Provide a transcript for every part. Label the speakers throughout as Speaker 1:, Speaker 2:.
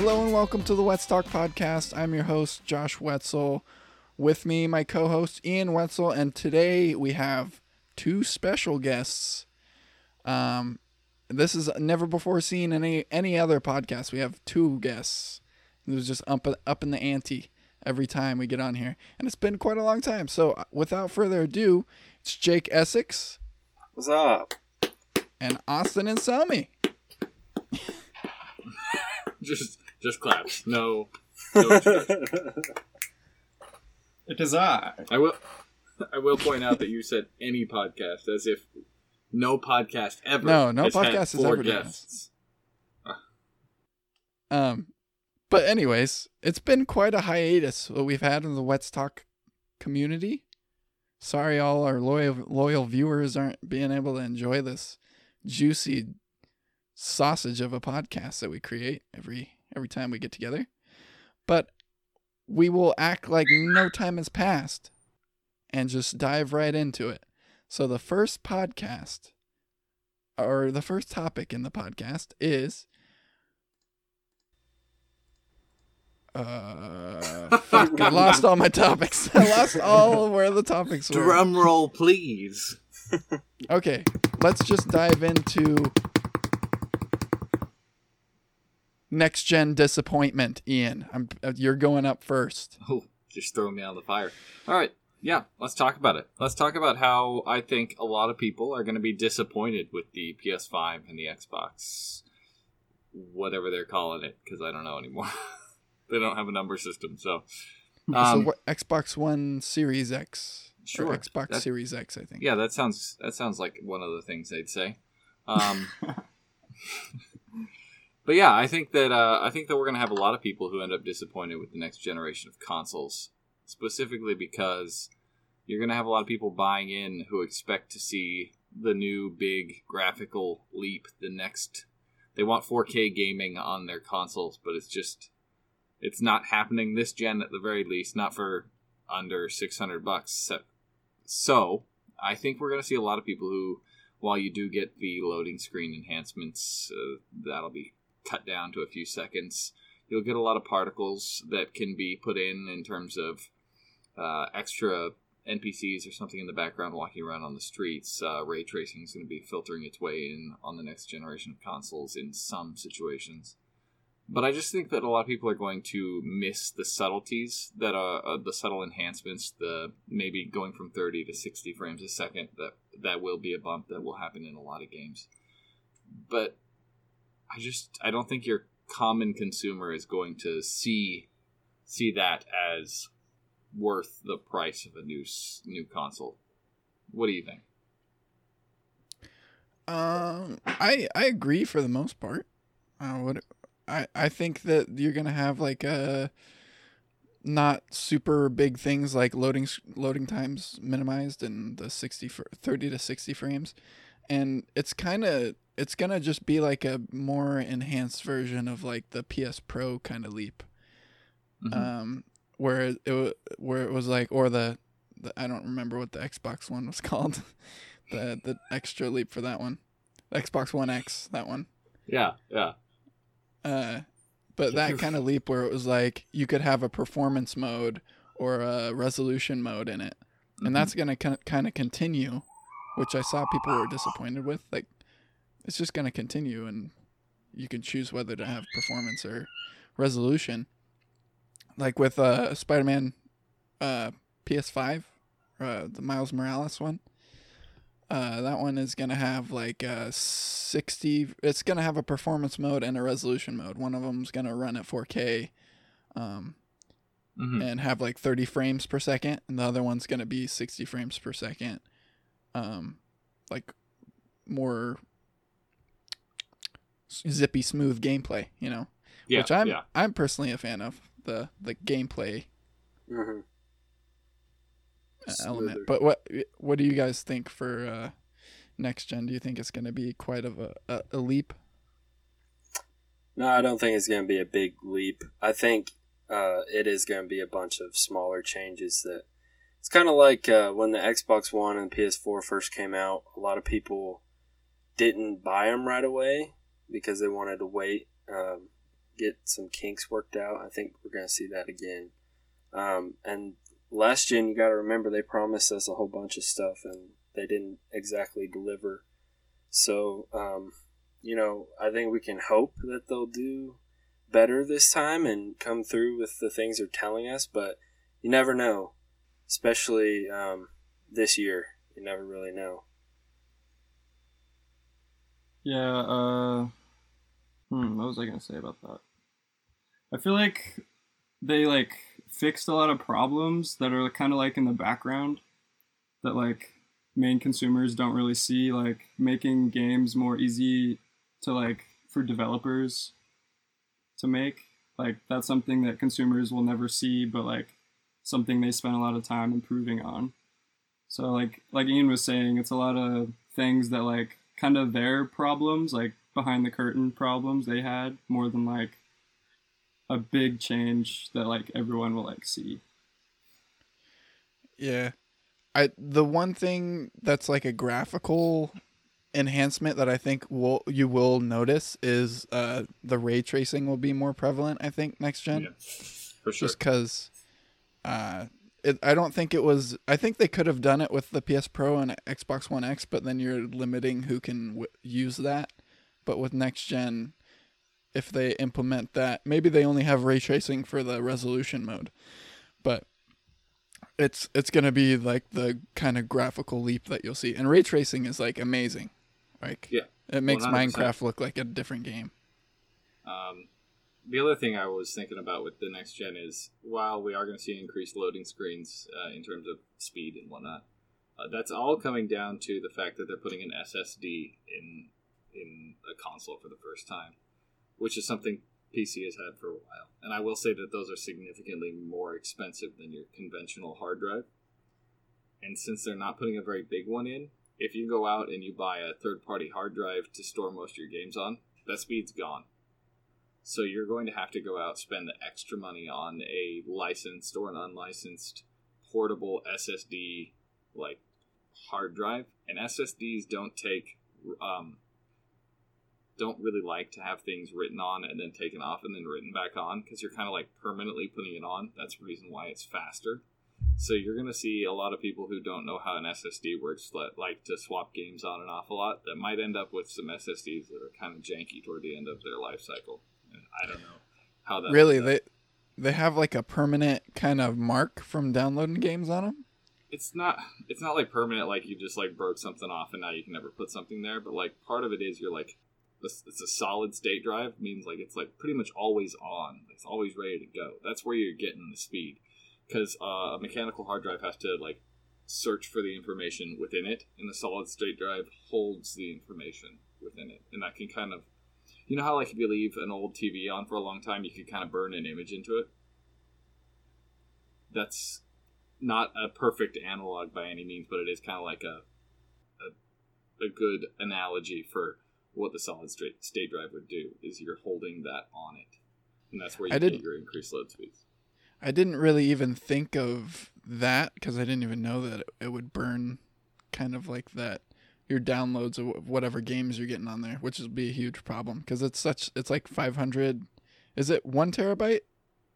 Speaker 1: Hello and welcome to the Whetz Talk podcast. I'm your host, Josh Whetzel. With me, my co host, Ian Whetzel. And today we have two special guests. Um, this is never before seen in any, any other podcast. We have two guests. It was just up, up in the ante every time we get on here. And it's been quite a long time. So uh, without further ado, it's Jake Essex
Speaker 2: What's up?
Speaker 1: and Austin and Selmy.
Speaker 3: just just claps. No. no.
Speaker 4: It is I.
Speaker 3: I will. I will point out that you said any podcast as if no podcast ever.
Speaker 1: No, no
Speaker 3: has
Speaker 1: podcast has
Speaker 3: four
Speaker 1: ever done this.
Speaker 3: guests.
Speaker 1: Um, but anyways, it's been quite a hiatus what we've had in the Whetz Talk community. Sorry, all our loyal loyal viewers aren't being able to enjoy this juicy sausage of a podcast that we create every every time we get together. But we will act like no time has passed and just dive right into it. So the first podcast or the first topic in the podcast is uh fuck, I lost all my topics. I lost all where the topics were.
Speaker 3: Drum roll, please.
Speaker 1: Okay, let's just dive into next gen disappointment, Ian. I'm uh, you're going up first.
Speaker 3: Oh, just throwing me out of the fire. All right. Yeah, let's talk about it. Let's talk about how I think a lot of people are going to be disappointed with the PS5 and the Xbox, whatever they're calling it, because I don't know anymore. they don't have a number system, so.
Speaker 1: so
Speaker 3: Um,
Speaker 1: what Xbox One Series X
Speaker 3: Sure.
Speaker 1: Xbox
Speaker 3: That-
Speaker 1: Series X, I think.
Speaker 3: Yeah, that sounds that sounds like one of the things they'd say. Um, but yeah, I think that uh, I think that we're gonna have a lot of people who end up disappointed with the next generation of consoles, specifically because you're gonna have a lot of people buying in who expect to see the new big graphical leap, the next. They want 4K gaming on their consoles, but it's just it's not happening this gen at the very least, not for under 600 bucks. So- I think we're going to see a lot of people who, while you do get the loading screen enhancements, uh, that'll be cut down to a few seconds. You'll get a lot of particles that can be put in in terms of uh, extra NPCs or something in the background walking around on the streets. Uh, ray tracing is going to be filtering its way in on the next generation of consoles in some situations. But I just think that a lot of people are going to miss the subtleties that are uh, the subtle enhancements, the maybe going from 30 to 60 frames a second. That that will be a bump that will happen in a lot of games. But I just I don't think your common consumer is going to see see that as worth the price of a new new console. What do you think?
Speaker 1: Um, I I agree for the most part. Uh, what I I think that you're gonna have like a not super big things like loading loading times minimized and the 60 fr- 30 to 60 frames and it's kind of it's gonna just be like a more enhanced version of like the ps pro kind of leap.
Speaker 3: Mhm.
Speaker 1: um where it, where it was like or the, the i don't remember what the xbox one was called. The the extra leap for that one. Xbox one x that one.
Speaker 3: Yeah, yeah.
Speaker 1: uh but that kind of leap where it was like you could have a performance mode or a resolution mode in it. And that's going to kind of continue which i saw people were disappointed with like it's just going to continue and you can choose whether to have performance or resolution. Like with uh spider-man uh ps5 uh the miles morales one uh, that one is gonna have like uh 60 it's gonna have a performance mode and a resolution mode. One of them's gonna run at 4k um
Speaker 3: Mhm.
Speaker 1: and have like 30 frames per second and the other one's going to be 60 frames per second. Um like more zippy smooth gameplay you know
Speaker 3: Yeah,
Speaker 1: which i'm
Speaker 3: yeah.
Speaker 1: i'm personally a fan of the the gameplay
Speaker 2: Smoother.
Speaker 1: element but what what do you guys think for uh next gen do you think it's going to be quite of a, a, a leap
Speaker 2: No, I don't think it's going to be a big leap. I think uh, it is going to be a bunch of smaller changes that. It's kind of like uh, when the Xbox One and PS4 first came out. A lot of people didn't buy them right away because they wanted to wait, um, get some kinks worked out. I think we're going to see that again. Um, and last gen, you got to remember they promised us a whole bunch of stuff and they didn't exactly deliver. So, um, you know, I think we can hope that they'll do better this time and come through with the things they're telling us, but you never know, especially um, this year. You never really know.
Speaker 4: Yeah, uh, hmm, what was I gonna say about that? I feel like they like fixed a lot of problems that are kind of like in the background that like main consumers don't really see like making games more easy to like for developers to make like that's something that consumers will never see but like something they spend a lot of time improving on so like like ian was saying it's a lot of things that like kind of their problems like behind the curtain problems they had more than like a big change that like everyone will like see
Speaker 1: Yeah. I the one thing that's like a graphical enhancement that I think will you will notice is uh the ray tracing will be more prevalent I think next gen
Speaker 3: Yeah, for sure.
Speaker 1: just cuz uh it, I don't think it was I think they could have done it with the PS Pro and Xbox One X but then you're limiting who can w- use that but with next gen if they implement that maybe they only have ray tracing for the resolution mode but it's it's gonna be like the kind of graphical leap that you'll see. And ray tracing is like amazing. Like
Speaker 3: Yeah,
Speaker 1: it makes
Speaker 3: 100%.
Speaker 1: Minecraft look like a different game.
Speaker 3: Um, the other thing I was thinking about with the next gen is while we are going to see increased loading screens uh, in terms of speed and whatnot, uh, that's all coming down to the fact that they're putting an SSD in in a console for the first time, which is something PC has had for a while. And I will say that those are significantly more expensive than your conventional hard drive. And since they're not putting a very big one in, if you go out and you buy a third party hard drive to store most of your games on, that speed's gone. So you're going to have to go out spend the extra money on a licensed or an unlicensed portable SSD like hard drive. And SSDs don't take um, don't really like to have things written on and then taken off and then written back on because you're kind of like permanently putting it on. That's the reason why it's faster. So you're going to see a lot of people who don't know how an SSD works that like to swap games on and off a lot that might end up with some SSDs that are kind of janky toward the end of their life cycle. And I don't know how that
Speaker 1: really, they they have like a permanent kind of mark from downloading games on them.
Speaker 3: it's not it's not like permanent like you just like broke something off and now you can never put something there but like part of it is you're like it's a solid state drive means like it's like pretty much always on. It's always ready to go. That's where you're getting the speed. Because uh, a mechanical hard drive has to like search for the information within it and the solid state drive holds the information within it. And that can kind of you know how like if you leave an old tv on for a long time you could kind of burn an image into it? That's not a perfect analog by any means, but it is kind of like a, a a good analogy for what the solid state state drive would do. Is you're holding that on it, and that's where you
Speaker 1: I
Speaker 3: get your increased load speeds.
Speaker 1: I didn't really even think of that because I didn't even know that it, it would burn kind of like that your downloads of whatever games you're getting on there, which would be a huge problem because it's such it's like 500. Is it one terabyte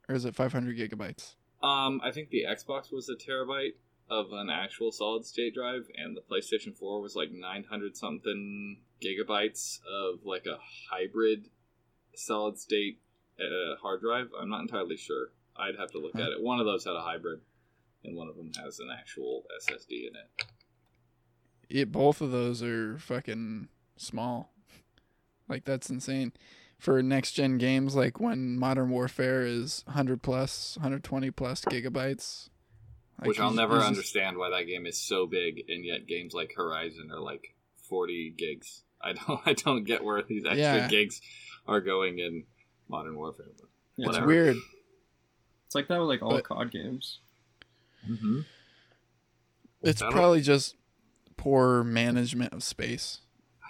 Speaker 1: or is it 500 gigabytes?
Speaker 3: Um, I think the Xbox was a terabyte of an actual solid state drive, and the PlayStation 4 was like 900 something gigabytes of like a hybrid solid state uh, hard drive. I'm not entirely sure. I'd have to look at it. One of those had a hybrid, and one of them has an actual SSD in it.
Speaker 1: It, both of those are fucking small. Like that's insane. For next gen games, like when Modern Warfare is 100 plus, 120 plus gigabytes. like,
Speaker 3: Which I'll never understand why that game is so big, and yet games like Horizon are like 40 gigs. I don't, I don't get where these extra
Speaker 1: Yeah.
Speaker 3: gigs are going in Modern Warfare. But
Speaker 4: Yeah,
Speaker 1: It's weird.
Speaker 4: It's like that with like all
Speaker 1: But-
Speaker 4: COD games.
Speaker 3: Mm-hmm.
Speaker 1: It's
Speaker 3: That'll-
Speaker 1: probably just poor management of space.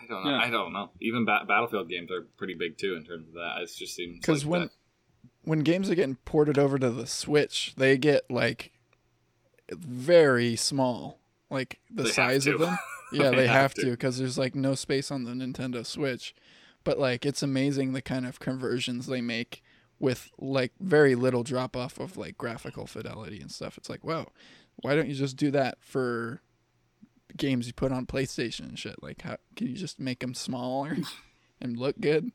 Speaker 3: I don't know.
Speaker 4: Yeah.
Speaker 3: I don't know. Even ba- Battlefield games are pretty big too in terms of that. It just seems
Speaker 1: Because
Speaker 3: like
Speaker 1: when
Speaker 3: that-
Speaker 1: when games are getting ported over to the Switch, they get like very small, like the
Speaker 3: They
Speaker 1: size of them. Yeah,
Speaker 3: They
Speaker 1: they,
Speaker 3: have
Speaker 1: have
Speaker 3: to.
Speaker 1: because there's like no space on the Nintendo Switch. But like it's amazing the kind of conversions they make with like very little drop off of like graphical fidelity and stuff. It's like, wow, why don't you just do that for games you put on PlayStation and shit? Like, how can you just make them smaller and look good?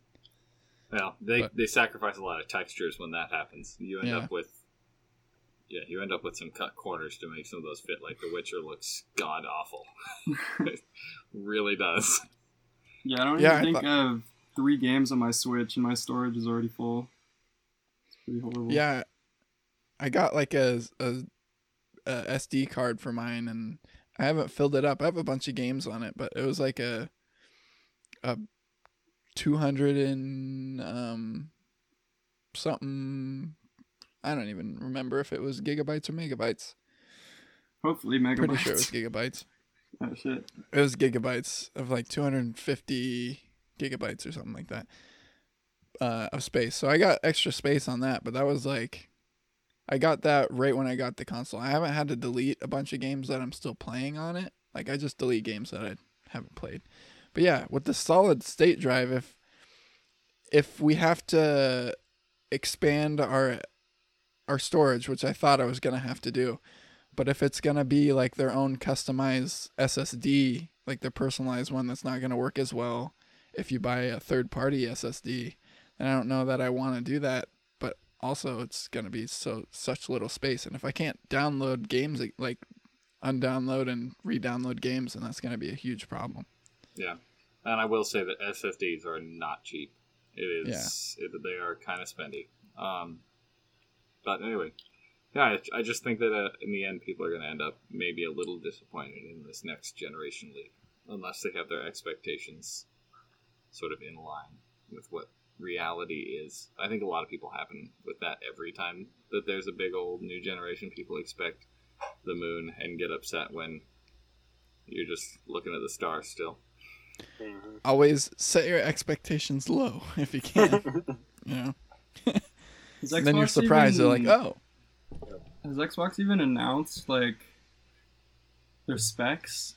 Speaker 3: Well, they
Speaker 1: But-
Speaker 3: they sacrifice a lot of textures when that happens. You end
Speaker 1: Yeah.
Speaker 3: up with yeah, you end up with some cut corners to make some of those fit. Like The Witcher looks god awful. it really does.
Speaker 4: Yeah, I don't
Speaker 1: Yeah, I
Speaker 4: even think
Speaker 1: thought-
Speaker 4: I have three games on my Switch, and my storage is already full. It's pretty horrible.
Speaker 1: Yeah, I got like a, a, a SD card for mine, and I haven't filled it up. I have a bunch of games on it, but it was like a a two hundred and um something. I don't even remember if it was gigabytes or megabytes.
Speaker 4: Hopefully, megabytes.
Speaker 1: Pretty sure it was gigabytes.
Speaker 4: oh shit.
Speaker 1: It was gigabytes of like 250 gigabytes or something like that uh, of space. So I got extra space on that, but that was like I got that right when I got the console. I haven't had to delete a bunch of games that I'm still playing on it. Like I just delete games that I haven't played. But yeah, with the solid state drive, if if we have to expand our our storage, which I thought I was gonna have to do, but if it's gonna be like their own customized SSD, like their personalized one that's not gonna work as well if you buy a third party SSD, then I don't know that I want to do that. But also, it's gonna be so such little space, and if I can't download games like undownload and re-download games, then that's gonna be a huge problem.
Speaker 3: Yeah, and I will say that SSDs are not cheap. It is it, they are kind of spendy. Um, but anyway, yeah, I, I just think that uh, in the end, people are going to end up maybe a little disappointed in this next generation league, unless they have their expectations sort of in line with what reality is. I think a lot of people happen with that every time that there's a big old new generation. People expect the moon and get upset when you're just looking at the stars still.
Speaker 2: Mhm.
Speaker 1: Always set your expectations low if you can. you know,
Speaker 4: Has
Speaker 1: And then you're
Speaker 4: Xbox
Speaker 1: surprised. They're like, oh,
Speaker 4: Has Xbox even announced like their specs?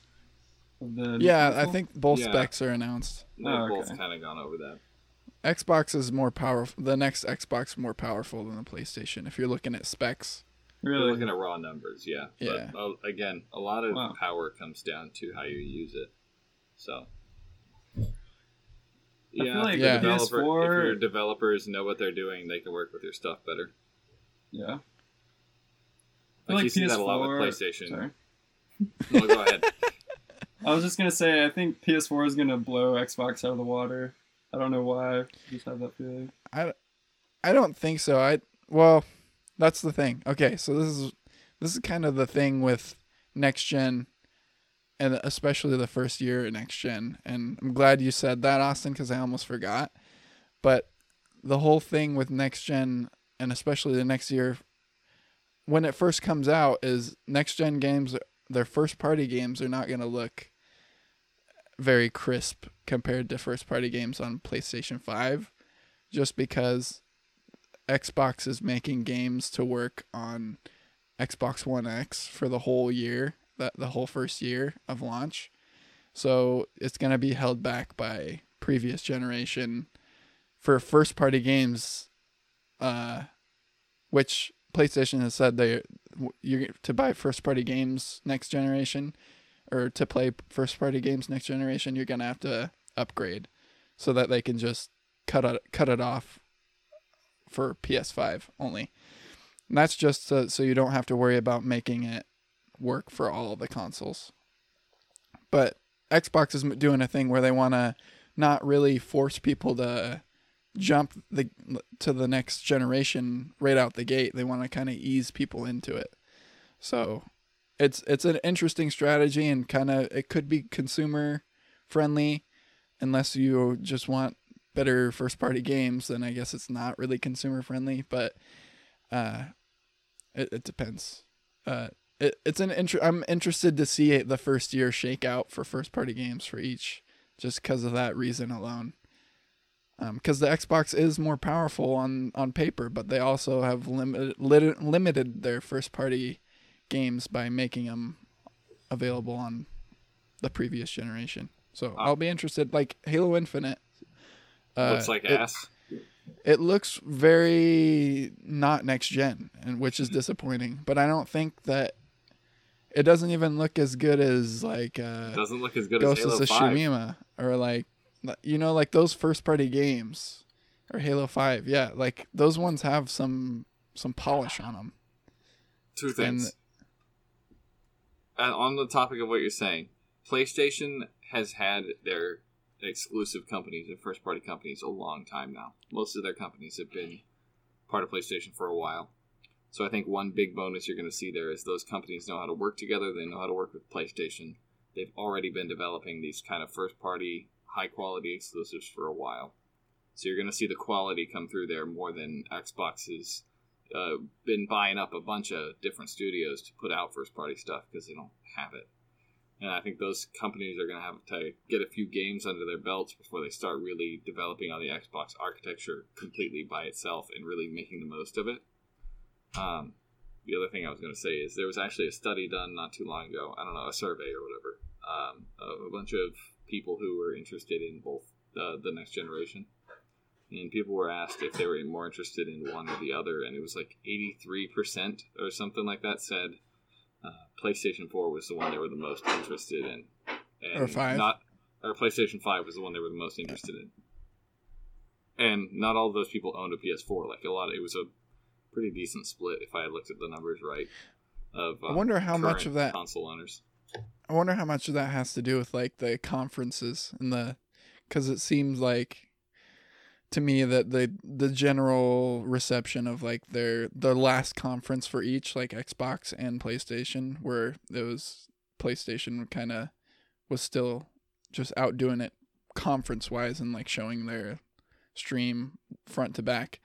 Speaker 4: Of the new
Speaker 1: yeah. I think both
Speaker 3: Yeah.
Speaker 1: specs are announced.
Speaker 3: They've
Speaker 4: Oh,
Speaker 3: both kind of gone over that.
Speaker 1: Xbox is more powerful. The next Xbox more powerful than the PlayStation. If you're looking at specs,
Speaker 3: We're
Speaker 4: Really?
Speaker 3: looking at raw numbers, yeah.
Speaker 1: Yeah.
Speaker 3: But uh, again, a lot of
Speaker 4: Wow.
Speaker 3: power comes down to how you use it. So.
Speaker 4: Feel
Speaker 3: Yeah,
Speaker 4: like
Speaker 3: if,
Speaker 1: Yeah.
Speaker 3: the developer, if
Speaker 4: PS4
Speaker 3: your developers know what they're doing, they can work with your stuff better.
Speaker 4: Yeah. I
Speaker 3: Like,
Speaker 4: feel like
Speaker 3: you see that a lot with
Speaker 4: PS4
Speaker 3: PlayStation.
Speaker 4: Sorry.
Speaker 3: No, go ahead.
Speaker 4: I was just gonna say I think PS4 is gonna blow Xbox out of the water. I don't know why. I just have that feeling.
Speaker 1: I, I don't think so. I well, that's the thing. Okay, so this is this is kind of the thing with next gen, and especially the first year next gen. And I'm glad you said that, Austin, because I almost forgot. But the whole thing with next gen, and especially the next year, when it first comes out, is next gen games. Their first party games are not going to look very crisp compared to first party games on PlayStation 5 just because Xbox is making games to work on Xbox One X for the whole year, that the whole first year of launch. So it's going to be held back by previous generation for first party games uh which PlayStation has said they you're to buy first party games next generation or to play first party games next generation you're to have to upgrade so that they can just cut it cut it off for PS5 only. And that's just so, so you don't have to worry about making it work for all the consoles. But Xbox is doing a thing where they want to not really force people to jump the to the next generation right out the gate. They want to kind of ease people into it. So it's it's an interesting strategy and kind of it could be consumer friendly unless you just want better first party games then i guess it's not really consumer friendly but uh it, it depends uh it, it's an inter- i'm interested to see the first year shake out for first party games for each just because of that reason alone because the xbox is more powerful on on paper but they also have limited lit- limited their first party games by making them available on the previous generation so
Speaker 3: Ah.
Speaker 1: i'll be interested like halo infinite uh,
Speaker 3: Looks like
Speaker 1: it-
Speaker 3: ass.
Speaker 1: it looks very not next gen, and which is disappointing. But I don't think that it doesn't even look as good as like uh,
Speaker 3: It doesn't look as good
Speaker 1: Ghost
Speaker 3: as Halo
Speaker 1: of
Speaker 3: 5.
Speaker 1: Tsushima or like you know like those first party games or Halo Five. Yeah, like those ones have some some polish on them.
Speaker 3: Two things. And on the topic of what you're saying, PlayStation has had their exclusive companies and first party companies a long time now. Most of their companies have been part of PlayStation for a while. So I think one big bonus you're going to see there is those companies know how to work together. They know how to work with PlayStation. They've already been developing these kind of first party, high quality exclusives for a while. So you're going to see the quality come through there more than Xbox's uh, been buying up a bunch of different studios to put out first party stuff because they don't have it. And I think those companies are going to have to get a few games under their belts before they start really developing on the Xbox architecture completely by itself and really making the most of it. Um, the other thing I was going to say is there was actually a study done not too long ago. I don't know, a survey or whatever, um, of a bunch of people who were interested in both the, the next generation and people were asked if they were more interested in one or the other, and it was like 83% or something like that said uh, PlayStation 4 was the one they were the most interested in. And
Speaker 1: Or five.
Speaker 3: Not, or PlayStation 5 was the one they were the most interested in. And not all of those people owned a PS4. Like a lot, of, it was a pretty decent split if I had looked at the numbers right. Of
Speaker 1: I
Speaker 3: um,
Speaker 1: wonder how much of that
Speaker 3: console owners.
Speaker 1: I wonder how much of that has to do with like the conferences and the cuz it seems like to me that the the general reception of like their the last conference for each like Xbox and PlayStation where it was PlayStation kind of was still just outdoing it conference wise and like showing their stream front to back.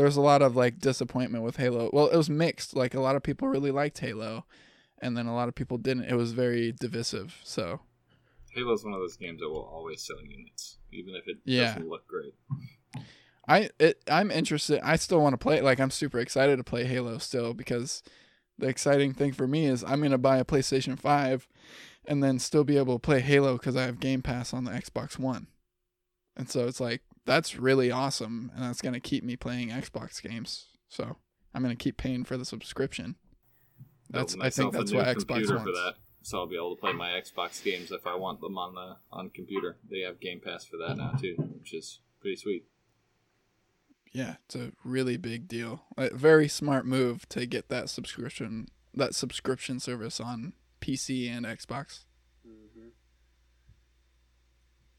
Speaker 1: There was a lot of like disappointment with Halo. Well, it was mixed. Like a lot of people really liked Halo and then a lot of people didn't. It was very divisive. So
Speaker 3: Halo is one of those games that will always sell units, even if it
Speaker 1: Yeah.
Speaker 3: doesn't look great.
Speaker 1: I it I'm interested. I still want to play. Like I'm super excited to play Halo still because the exciting thing for me is I'm gonna buy a PlayStation Five, and then still be able to play Halo because I have Game Pass on the Xbox One, and so it's like that's really awesome, and that's gonna keep me playing Xbox games. So I'm gonna keep paying for the subscription. That's I think
Speaker 3: myself a
Speaker 1: that's
Speaker 3: new
Speaker 1: what Xbox
Speaker 3: computer
Speaker 1: wants.
Speaker 3: for that. So I'll be able to play my Xbox games if I want them on the on computer. They have Game Pass for that now too, which is pretty sweet.
Speaker 1: Yeah, it's a really big deal. A very smart move to get that subscription that subscription service on PC and Xbox.
Speaker 2: hmm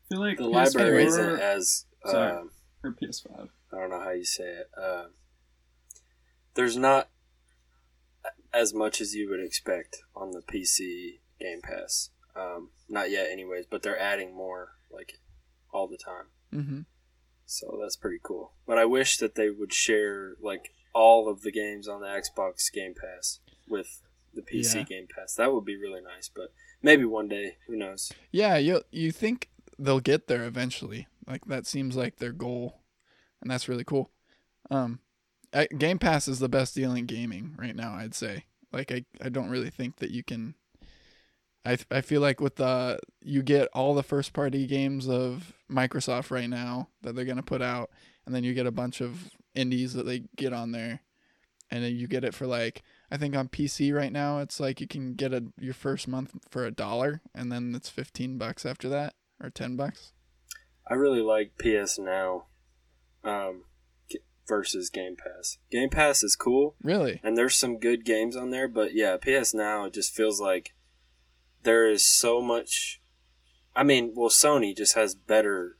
Speaker 4: I feel like
Speaker 2: The
Speaker 4: PS4
Speaker 2: library isn't as
Speaker 4: Sorry.
Speaker 2: um,
Speaker 4: or PS5.
Speaker 2: I don't know how you say it. Uh, there's not as much as you would expect on the PC Game Pass. Um, not yet, anyways, but they're adding more like all the time.
Speaker 1: Mm-hmm.
Speaker 2: So that's pretty cool. But I wish that they would share like all of the games on the Xbox Game Pass with the PC
Speaker 1: Yeah.
Speaker 2: Game Pass. That would be really nice. But maybe one day, who knows?
Speaker 1: Yeah, you you think they'll get there eventually. Like that seems like their goal, and that's really cool. Um, Game Pass is the best deal in gaming right now. I'd say. Like I, I don't really think that you can. I I feel like with the you get all the first party games of Microsoft right now that they're gonna put out, and then you get a bunch of indies that they get on there, and then you get it for like I think on PC right now it's like you can get a your first month for a dollar, and then it's fifteen bucks after that or ten bucks.
Speaker 2: I really like PS Now um, versus Game Pass. Game Pass is cool,
Speaker 1: Really?
Speaker 2: and there's some good games on there, but yeah, PS Now it just feels like there is so much. I mean, well, Sony just has better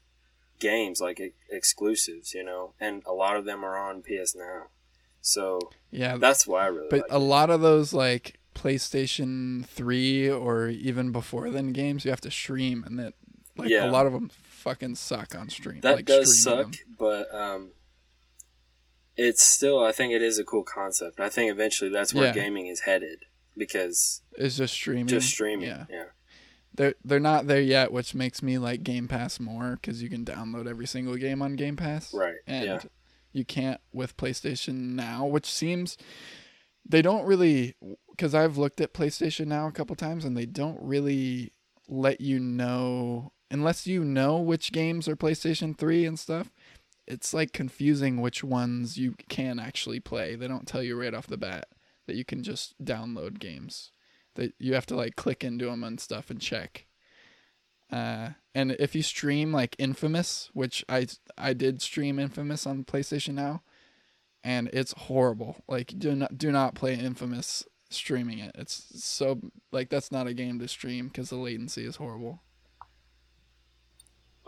Speaker 2: games like e- exclusives, you know, and a lot of them are on PS Now, so
Speaker 1: Yeah.
Speaker 2: that's why I really
Speaker 1: but
Speaker 2: like
Speaker 1: a
Speaker 2: it.
Speaker 1: lot of those like PlayStation Three or even before then games, you have to stream, and that like
Speaker 2: Yeah.
Speaker 1: a lot of them fucking suck on stream.
Speaker 2: That
Speaker 1: like,
Speaker 2: does suck, but um, it's still. I think it is a cool concept. I think eventually that's where
Speaker 1: Yeah.
Speaker 2: gaming is headed because.
Speaker 1: It's just streaming.
Speaker 2: just streaming.
Speaker 1: Yeah.
Speaker 2: Yeah,
Speaker 1: They're they're not there yet, which makes me like Game Pass more because you can download every single game on Game Pass.
Speaker 2: right.
Speaker 1: and
Speaker 2: yeah,
Speaker 1: you can't with PlayStation Now, which seems they don't really because I've looked at PlayStation Now a couple times and they don't really let you know unless you know which games are PlayStation 3 and stuff. it's like confusing which ones you can actually play. They don't tell you right off the bat that you can just download games. That you have to like click into them and stuff and check. Uh, and if you stream like Infamous, which I I did stream Infamous on PlayStation Now, and it's horrible. Like do not do not play Infamous streaming it. It's so like that's not a game to stream because the latency is horrible.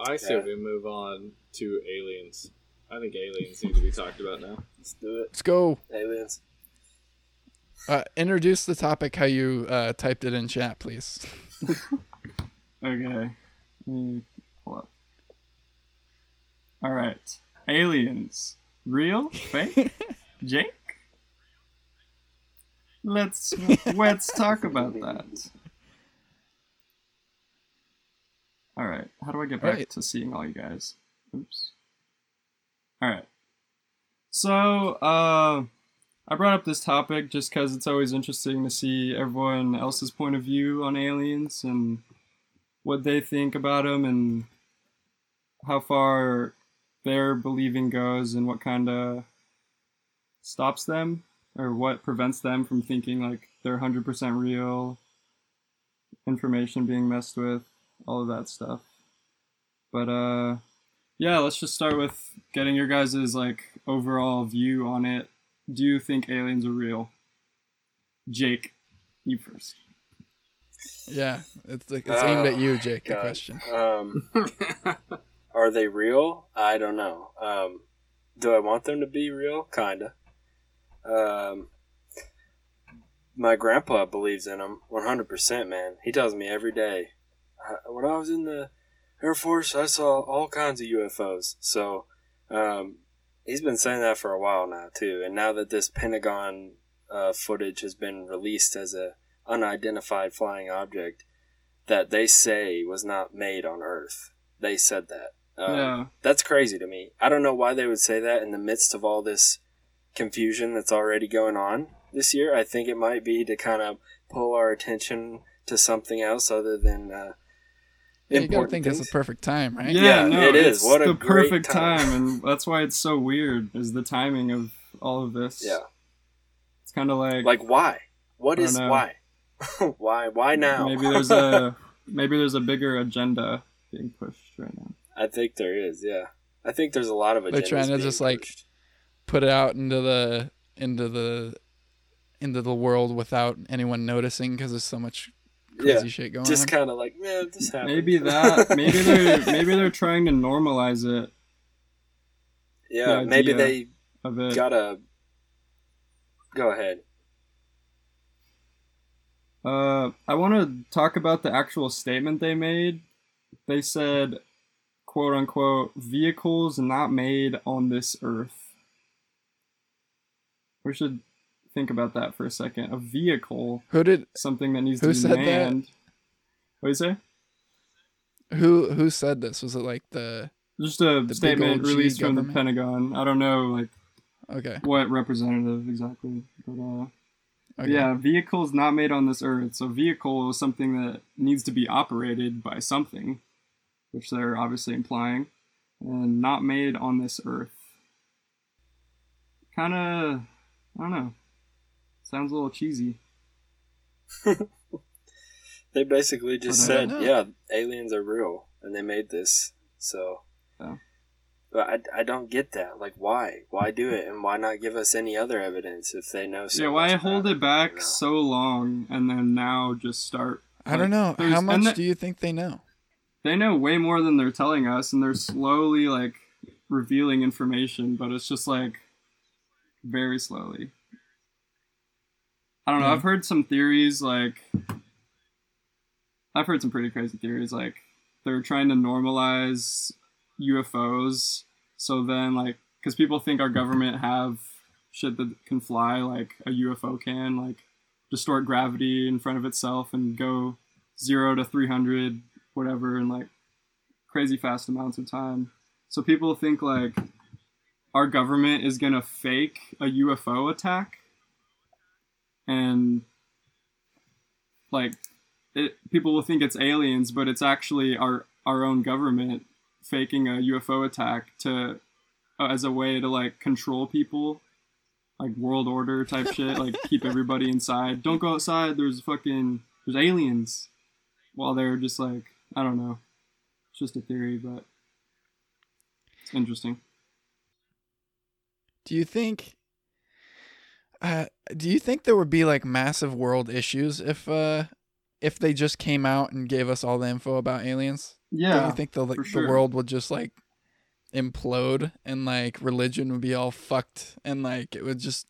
Speaker 3: I say
Speaker 2: Yeah.
Speaker 3: we move on to aliens. I think aliens need to be talked about now.
Speaker 2: Let's do it.
Speaker 1: Let's go.
Speaker 2: Aliens.
Speaker 1: Uh, introduce the topic how you uh, typed it in chat, please.
Speaker 4: Okay. Let me pull up. All right. Aliens. Real? Fake? Jake? Let's let's talk about that. All right. How do I get back
Speaker 1: Right.
Speaker 4: to seeing all you guys? Oops. All right. So, uh I brought up this topic just cuz it's always interesting to see everyone else's point of view on aliens and what they think about them and how far their believing goes and what kind of stops them or what prevents them from thinking like they're 100% real information being messed with all of that stuff but uh yeah let's just start with getting your guys' like overall view on it do you think aliens are real jake you first
Speaker 1: Yeah, it's like it's aimed at you, Jake. The question.
Speaker 2: Um, are they real? I don't know. Um, do I want them to be real? Kinda. Um, my grandpa believes in them 100%, man. He tells me every day. When I was in the Air Force, I saw all kinds of UFOs. So, um, he's been saying that for a while now, too. And now that this Pentagon uh, footage has been released as a unidentified flying object that they say was not made on Earth, they said that. Um,
Speaker 4: yeah
Speaker 2: that's crazy to me. I don't know why they would say that in the midst of all this confusion that's already going on this year. I think it might be to kind of pull our attention to something else other than uh,
Speaker 1: Yeah, you gotta think
Speaker 2: things.
Speaker 1: it's the perfect time, right?
Speaker 4: Yeah,
Speaker 2: Yeah,
Speaker 4: no,
Speaker 2: it is. What a
Speaker 4: the
Speaker 2: great
Speaker 4: perfect
Speaker 2: time.
Speaker 4: time. and that's why it's so weird. Is the timing of all of this?
Speaker 2: yeah,
Speaker 4: it's kind of like,
Speaker 2: like why? What
Speaker 4: I
Speaker 2: is
Speaker 4: don't know.
Speaker 2: why? why? Why now?
Speaker 4: maybe there's a maybe there's a bigger agenda being pushed right now.
Speaker 2: I think there is. Yeah, I think there's a lot of.
Speaker 1: Agenda.
Speaker 2: They're
Speaker 1: trying to
Speaker 2: being
Speaker 1: just, like. Put it out into the into the into the world without anyone noticing because there's so much crazy
Speaker 2: yeah,
Speaker 1: shit going
Speaker 2: just kind of like man, this happened.
Speaker 4: Maybe that. Maybe they're maybe they're trying to normalize it.
Speaker 2: yeah,
Speaker 4: the
Speaker 2: maybe they
Speaker 4: Of it.
Speaker 2: gotta. Go ahead.
Speaker 4: Uh, I want to talk about the actual statement they made. They said, "quote unquote," vehicles not made on this earth. We should think about that for a second. A vehicle,
Speaker 1: Who did
Speaker 4: something that needs to be
Speaker 1: said that?
Speaker 4: manned. What do you say?
Speaker 1: who who said this? Was it like the
Speaker 4: Just a
Speaker 1: big
Speaker 4: statement released from the? Pentagon. I don't know, like
Speaker 1: okay?
Speaker 4: what representative exactly, but uh.
Speaker 1: okay.
Speaker 4: Yeah, vehicles not made on this earth. So vehicle is something that needs to be operated by something, which they're obviously implying, and not made on this earth. Kind of, I don't know. Sounds a little cheesy.
Speaker 2: They basically just
Speaker 4: I
Speaker 1: don't
Speaker 2: said, "Yeah, aliens are real," and they made this. So,
Speaker 4: Yeah.
Speaker 2: but I, I don't get that. Like, why? Why do it, and why not give us any other evidence if they know? So
Speaker 4: yeah, why
Speaker 2: much
Speaker 4: hold
Speaker 2: about
Speaker 4: it back
Speaker 2: you know?
Speaker 4: so long and then now just start?
Speaker 1: I don't know. How much
Speaker 4: the-
Speaker 1: do you think they know?
Speaker 4: They know way more than they're telling us, and they're slowly like revealing information, but it's just like very slowly. I don't know. I've heard some theories like I've heard some pretty crazy theories like they're trying to normalize UFOs so then like cuz people think our government have shit that can fly like a UFO can like distort gravity in front of itself and go 0 to 300 whatever in like crazy fast amounts of time. So people think like our government is going to fake a UFO attack and like it, people will think it's aliens, but it's actually our our own government faking a UFO attack to uh, as a way to like control people, like world order type shit, like keep everybody inside. Don't go outside. There's fucking there's aliens. While they're just like I don't know, it's just a theory, but it's interesting.
Speaker 1: Do you think? Uh, do you think there would be like massive world issues if uh if they just came out and gave us all the info about aliens?
Speaker 4: Yeah.
Speaker 1: Don't you think the like,
Speaker 4: for
Speaker 1: the world would just like implode and like religion would be all fucked and like it would just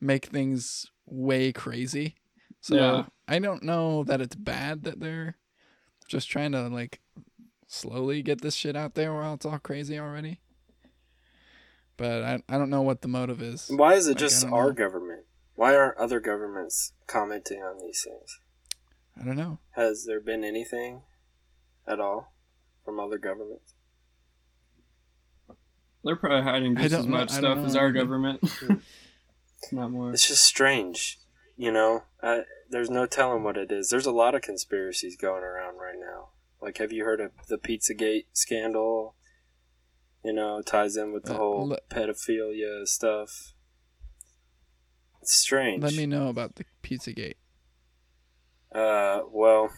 Speaker 1: make things way crazy? So
Speaker 4: Yeah.
Speaker 1: I don't know that it's bad that they're just trying to like slowly get this shit out there while it's all crazy already. But I I don't know what the motive is.
Speaker 2: Why is it
Speaker 1: Like,
Speaker 2: just our
Speaker 1: know.
Speaker 2: government? Why aren't other governments commenting on these things?
Speaker 1: I don't know.
Speaker 2: Has there been anything at all from other governments?
Speaker 4: they're probably hiding just as much
Speaker 1: I don't
Speaker 4: stuff as our government. Not more.
Speaker 2: It's just strange, you know. I, there's no telling what it is. There's a lot of conspiracies going around right now. Like, have you heard of the Pizzagate scandal? You know, ties in with the
Speaker 1: Uh,
Speaker 2: whole
Speaker 1: le-
Speaker 2: pedophilia stuff. It's strange.
Speaker 1: Let me know about the Pizzagate.
Speaker 2: Uh, well,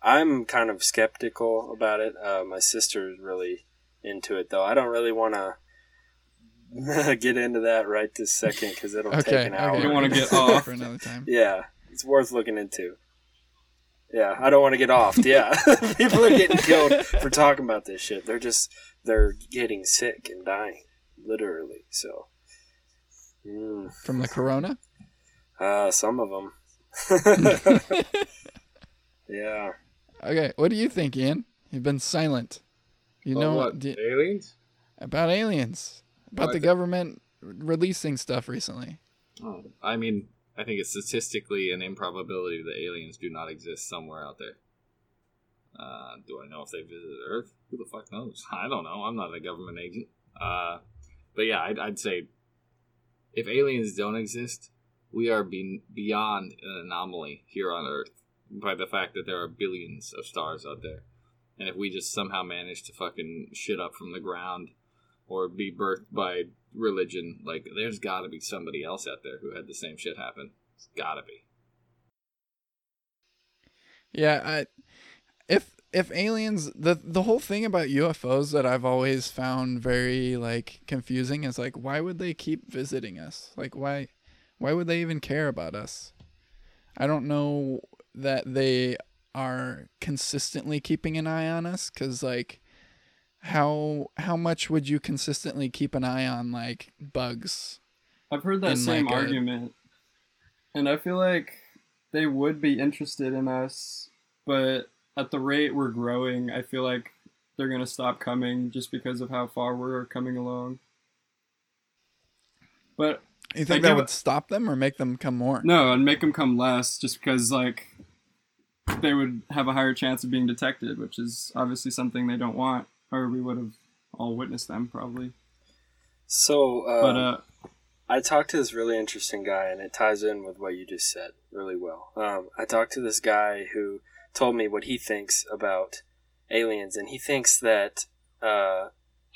Speaker 2: I'm kind of skeptical about it. Uh, my sister's really into it, though. I don't really want to get into that right this second because it'll
Speaker 1: Okay,
Speaker 2: take an
Speaker 1: okay.
Speaker 2: hour.
Speaker 4: You don't wanna get off.
Speaker 1: for another time.
Speaker 2: Yeah, it's worth looking into. Yeah, I don't want to get off. Yeah, people are getting killed for talking about this shit. They're just they're getting sick and dying, literally. So, mm,
Speaker 1: From the corona?
Speaker 2: Uh, some of them. yeah.
Speaker 1: Okay, what do you think, Ian? You've been silent. You
Speaker 3: About
Speaker 1: know
Speaker 3: what?
Speaker 1: do-
Speaker 3: aliens?
Speaker 1: about aliens, about
Speaker 3: What?
Speaker 1: the government releasing stuff recently.
Speaker 3: Oh, I mean, I think it's statistically an improbability that aliens do not exist somewhere out there. Uh, do I know if they visited Earth? Who the fuck knows? I don't know. I'm not a government agent. Uh, but yeah, I'd, I'd say if aliens don't exist, we are be- beyond an anomaly here on Earth by the fact that there are billions of stars out there. And if we just somehow manage to fucking shit up from the ground or be birthed by religion, like there's got to be somebody else out there who had the same shit happen. It's got to be.
Speaker 1: Yeah, I, if if aliens the the whole thing about UFOs that I've always found very like confusing is like why would they keep visiting us? Like why why would they even care about us? I don't know that they are consistently keeping an eye on us cuz like how how much would you consistently keep an eye on like bugs?
Speaker 4: I've heard that same
Speaker 1: like, a-
Speaker 4: argument, and I feel like they would be interested in us, but at the rate we're growing, I feel like they're gonna stop coming just because of how far we're coming along. But
Speaker 1: You think
Speaker 4: I
Speaker 1: that
Speaker 4: give-
Speaker 1: would stop them or make them come more?
Speaker 4: no, and make them come less, just because like they would have a higher chance of being detected, which is obviously something they don't want, or we would have all witnessed them probably.
Speaker 2: So, uh,
Speaker 4: But uh,
Speaker 2: I talked to this really interesting guy, and it ties in with what you just said really well. Um, I talked to this guy who told me what he thinks about aliens, and he thinks that uh,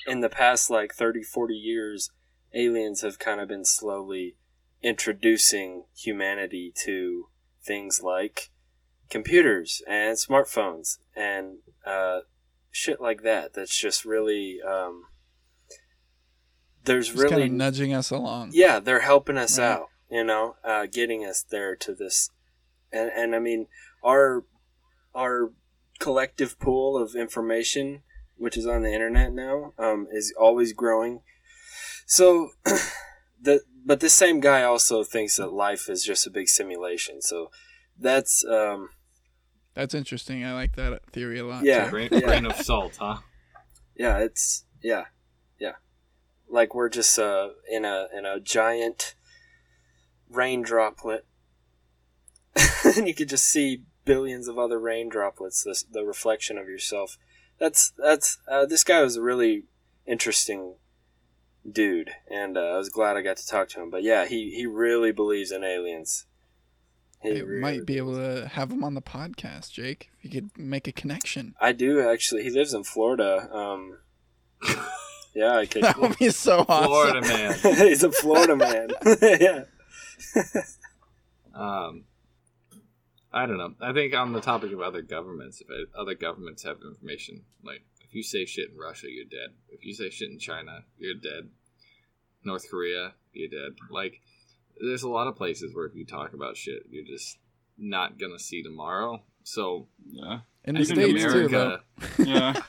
Speaker 2: in the past, like 30, 40 years, aliens have kind of been slowly introducing humanity to things like computers and smartphones and uh, shit like that. That's just really. Um, there's
Speaker 1: Just kind
Speaker 2: really
Speaker 1: of nudging us along.
Speaker 2: yeah they're helping us
Speaker 1: Right.
Speaker 2: out you know uh, getting us there to this and, and i mean our our collective pool of information which is on the internet now um, is always growing so the but this same guy also thinks that life is just a big simulation so that's um,
Speaker 1: That's interesting. I like that theory a lot.
Speaker 2: Yeah.
Speaker 1: too.
Speaker 3: Grain,
Speaker 2: Yeah.
Speaker 3: grain of salt, huh?
Speaker 2: yeah it's yeah yeah like we're just uh in a in a giant rain droplet and you could just see billions of other rain droplets this the reflection of yourself that's that's uh, this guy was a really interesting dude and uh, i was glad i got to talk to him but yeah he he really believes in aliens He
Speaker 1: It
Speaker 2: really
Speaker 1: might be able to have him on the podcast, Jake. If you could make a connection.
Speaker 2: i do actually he lives in florida um Yeah, I could.
Speaker 1: That would be so awesome.
Speaker 3: Florida man.
Speaker 2: He's a Florida man. yeah.
Speaker 3: Um, I don't know. I think on the topic of other governments, if other governments have information, like if you say shit in Russia, you're dead. If you say shit in China, you're dead. North Korea, you're dead. Like, there's a lot of places where if you talk about shit, you're just not gonna see tomorrow. So
Speaker 4: Yeah.
Speaker 1: In the
Speaker 4: Even
Speaker 1: states too.
Speaker 3: America,
Speaker 4: Yeah.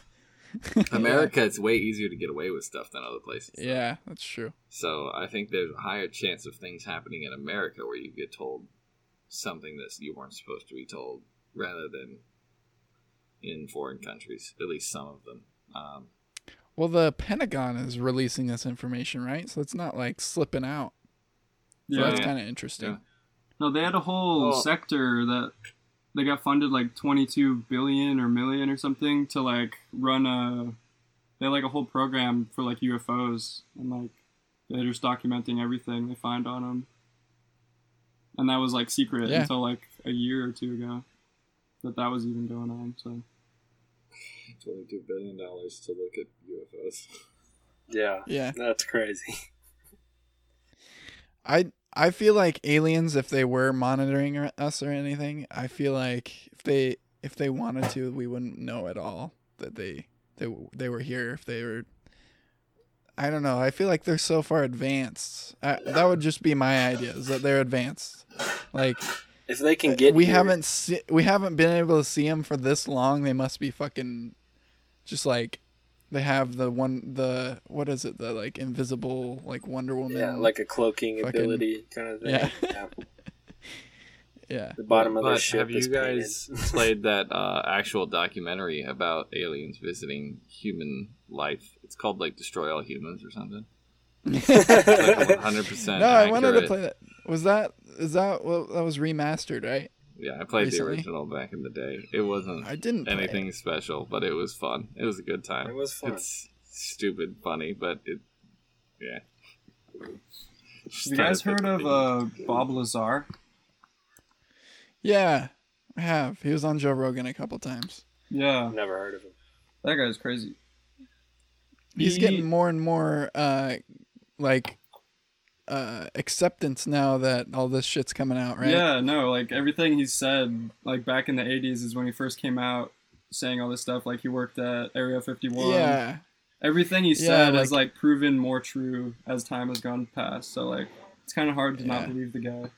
Speaker 3: America, it's way easier to get away with stuff than other places.
Speaker 1: Yeah, that's true.
Speaker 3: So I think there's a higher chance of things happening in America where you get told something that you weren't supposed to be told, rather than in foreign countries. At least some of them. Um,
Speaker 1: Well, the Pentagon is releasing this information, right? So it's not like slipping out. So
Speaker 4: Yeah.
Speaker 1: that's
Speaker 3: Yeah.
Speaker 1: kind of interesting.
Speaker 3: Yeah.
Speaker 4: No, they had a whole
Speaker 3: Well-
Speaker 4: sector that they got funded like 22 billion or million or something to like run a. They had like a whole program for like UFOs and like they're just documenting everything they find on them. And that was like secret
Speaker 1: Yeah.
Speaker 4: until like a year or two ago that that was even going on. So
Speaker 3: Twenty-two billion dollars to look at UFOs.
Speaker 2: Yeah.
Speaker 1: Yeah.
Speaker 2: That's crazy.
Speaker 1: I I feel like aliens, if they were monitoring us or anything, I feel like if they if they wanted to, we wouldn't know at all that they they they were here. If they were, I don't know. I feel like they're so far advanced. I, that would just be my idea is that they're advanced. Like
Speaker 2: If they can get
Speaker 1: we
Speaker 2: here-
Speaker 1: haven't se- we haven't been able to see them for this long. They must be fucking just like they have the one the what is it the like invisible like Wonder Woman.
Speaker 2: yeah, like a cloaking
Speaker 1: fucking-
Speaker 2: ability kind of thing.
Speaker 1: Yeah.
Speaker 2: yeah.
Speaker 1: yeah.
Speaker 2: The bottom of the ship
Speaker 3: have you
Speaker 2: is
Speaker 3: guys
Speaker 2: painted.
Speaker 3: played that uh, actual documentary about aliens visiting human life? It's called like "Destroy All Humans" or something. Like 100%
Speaker 1: no, I wanted to play that. Was that is that well that was remastered, right?
Speaker 3: Yeah, I played
Speaker 1: recently?
Speaker 3: the original back in the day. It wasn't
Speaker 1: I didn't play
Speaker 3: anything special, but it was fun. It was a good time.
Speaker 2: It was fun.
Speaker 3: It's stupid funny, but it, yeah.
Speaker 4: have you guys heard of uh, Bob Lazar?
Speaker 1: Yeah, I have. He was on Joe Rogan a couple times.
Speaker 4: Yeah,
Speaker 2: Never heard of him.
Speaker 4: that guy's crazy.
Speaker 1: He's
Speaker 4: He-
Speaker 1: getting more and more uh like uh acceptance now that all this shit's coming out, right?
Speaker 4: Yeah, no, like everything he said, like back in the '80s, is when he first came out saying all this stuff. Like he worked at Area 51.
Speaker 1: Yeah.
Speaker 4: Everything he
Speaker 1: Yeah,
Speaker 4: said has
Speaker 1: like-
Speaker 4: like proven more true as time has gone past. So like, it's kind of hard to
Speaker 1: Yeah.
Speaker 4: not believe the guy.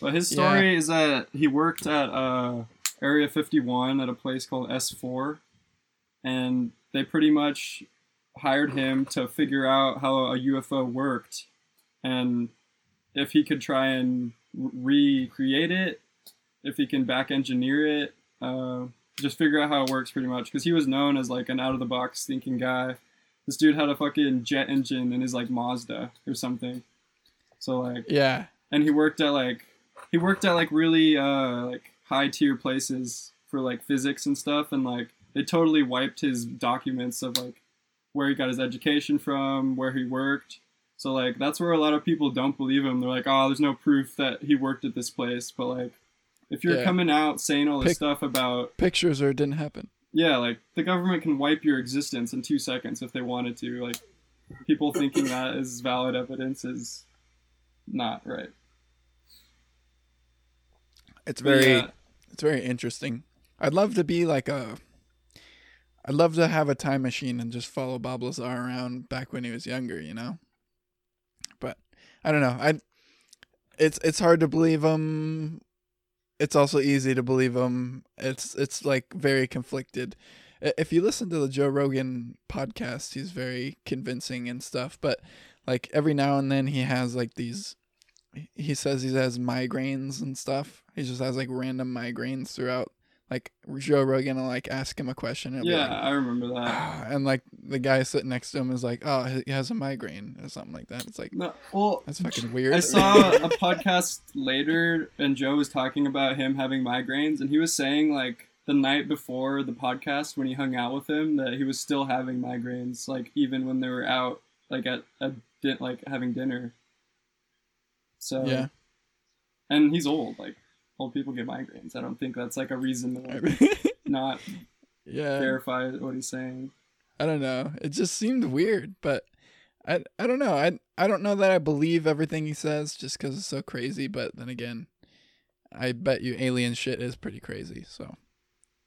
Speaker 4: But his story is that he worked at uh, Area 51 at a place called S4, and they pretty much hired him to figure out how a UFO worked, and if he could try and recreate it, if he can back engineer it, uh, just figure out how it works pretty much. Because he was known as like an out of the box thinking guy. This dude had a fucking jet engine in his like Mazda or something. So like
Speaker 1: Yeah.
Speaker 4: and he worked at like he worked at like really uh like high tier places for like physics and stuff and like they totally wiped his documents of like where he got his education from where he worked so like that's where a lot of people don't believe him they're like oh there's no proof that he worked at this place but like if you're
Speaker 1: Yeah.
Speaker 4: coming out saying all this
Speaker 1: Pic-
Speaker 4: stuff about
Speaker 1: Pictures or it didn't happen.
Speaker 4: yeah like the government can wipe your existence in two seconds if they wanted to like people thinking that is valid evidence is not right
Speaker 1: It's very
Speaker 4: yeah,
Speaker 1: it's very interesting. I'd love to be like a I'd love to have a time machine and just follow Bob Lazar around back when he was younger, you know. But I don't know. I it's it's hard to believe him. It's also easy to believe him. It's it's like very conflicted. If you listen to the Joe Rogan podcast, he's very convincing and stuff, but like every now and then he has like these he says he has migraines and stuff. He just has like random migraines throughout. Like Joe Rogan will like ask him a question. And
Speaker 4: yeah,
Speaker 1: like,
Speaker 4: I remember that.
Speaker 1: "Ah," and like the guy sitting next to him is like, oh, he has a migraine or something like that. It's like
Speaker 4: No, well,
Speaker 1: that's fucking weird.
Speaker 4: I saw a podcast later, and Joe was talking about him having migraines, and he was saying like the night before the podcast when he hung out with him that he was still having migraines, like even when they were out, like at, di- like having dinner. So
Speaker 1: yeah.
Speaker 4: and he's old. Like old people get migraines. I don't think that's like a reason to not
Speaker 1: yeah.
Speaker 4: verify what he's saying.
Speaker 1: I don't know. It just seemed weird, but I I don't know. I I don't know that I believe everything he says just because it's so crazy. But then again, I bet you alien shit is pretty crazy. So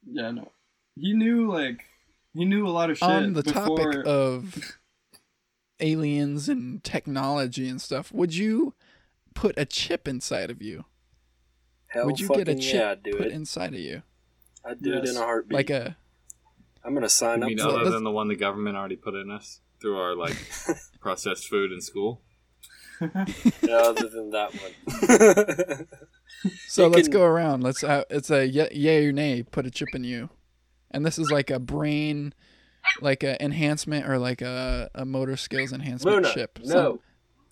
Speaker 4: Yeah, no. He knew like he knew a lot of shit
Speaker 1: on the
Speaker 4: before.
Speaker 1: topic of aliens and technology and stuff, would you put a chip inside of you?
Speaker 2: Hell
Speaker 1: would you get a chip
Speaker 2: yeah, I'd do
Speaker 1: put
Speaker 2: it.
Speaker 1: inside of you,
Speaker 2: I'd do it in a heartbeat.
Speaker 1: like a
Speaker 2: I'm gonna sign
Speaker 3: You
Speaker 2: up
Speaker 3: mean
Speaker 2: for
Speaker 3: other
Speaker 2: it.
Speaker 3: than the one the government already put in us through our like processed food in school?
Speaker 2: Yeah, other than that one.
Speaker 1: So
Speaker 2: You
Speaker 1: let's
Speaker 2: can-
Speaker 1: go around. Let's uh, it's a yay or nay. Put a chip in you, and this is like a brain, like a enhancement or like a, a motor skills enhancement
Speaker 2: Luna,
Speaker 1: chip.
Speaker 2: no.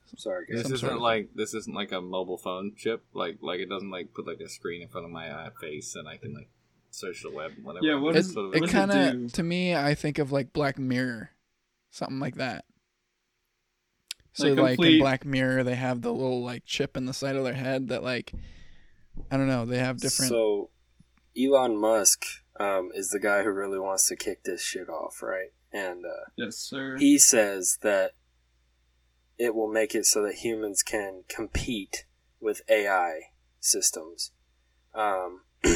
Speaker 1: Some-
Speaker 2: Sorry, guys.
Speaker 3: This
Speaker 1: Some
Speaker 3: isn't
Speaker 1: sort
Speaker 3: like this isn't like a mobile phone chip. Like like it doesn't like put like a screen in front of my uh, face and I can like search the web. Whatever.
Speaker 4: Yeah, what
Speaker 1: it
Speaker 4: is-
Speaker 3: sort of
Speaker 1: it
Speaker 4: it
Speaker 1: kind of to me, I think of like Black Mirror, something like that. So
Speaker 4: Like
Speaker 1: like, in Black Mirror, they have the little like chip in the side of their head that like, I don't know, they have different.
Speaker 2: So, Elon Musk um, is the guy who really wants to kick this shit off, right? And uh,
Speaker 4: yes, sir.
Speaker 2: he says that it will make it so that humans can compete with AI systems. Um,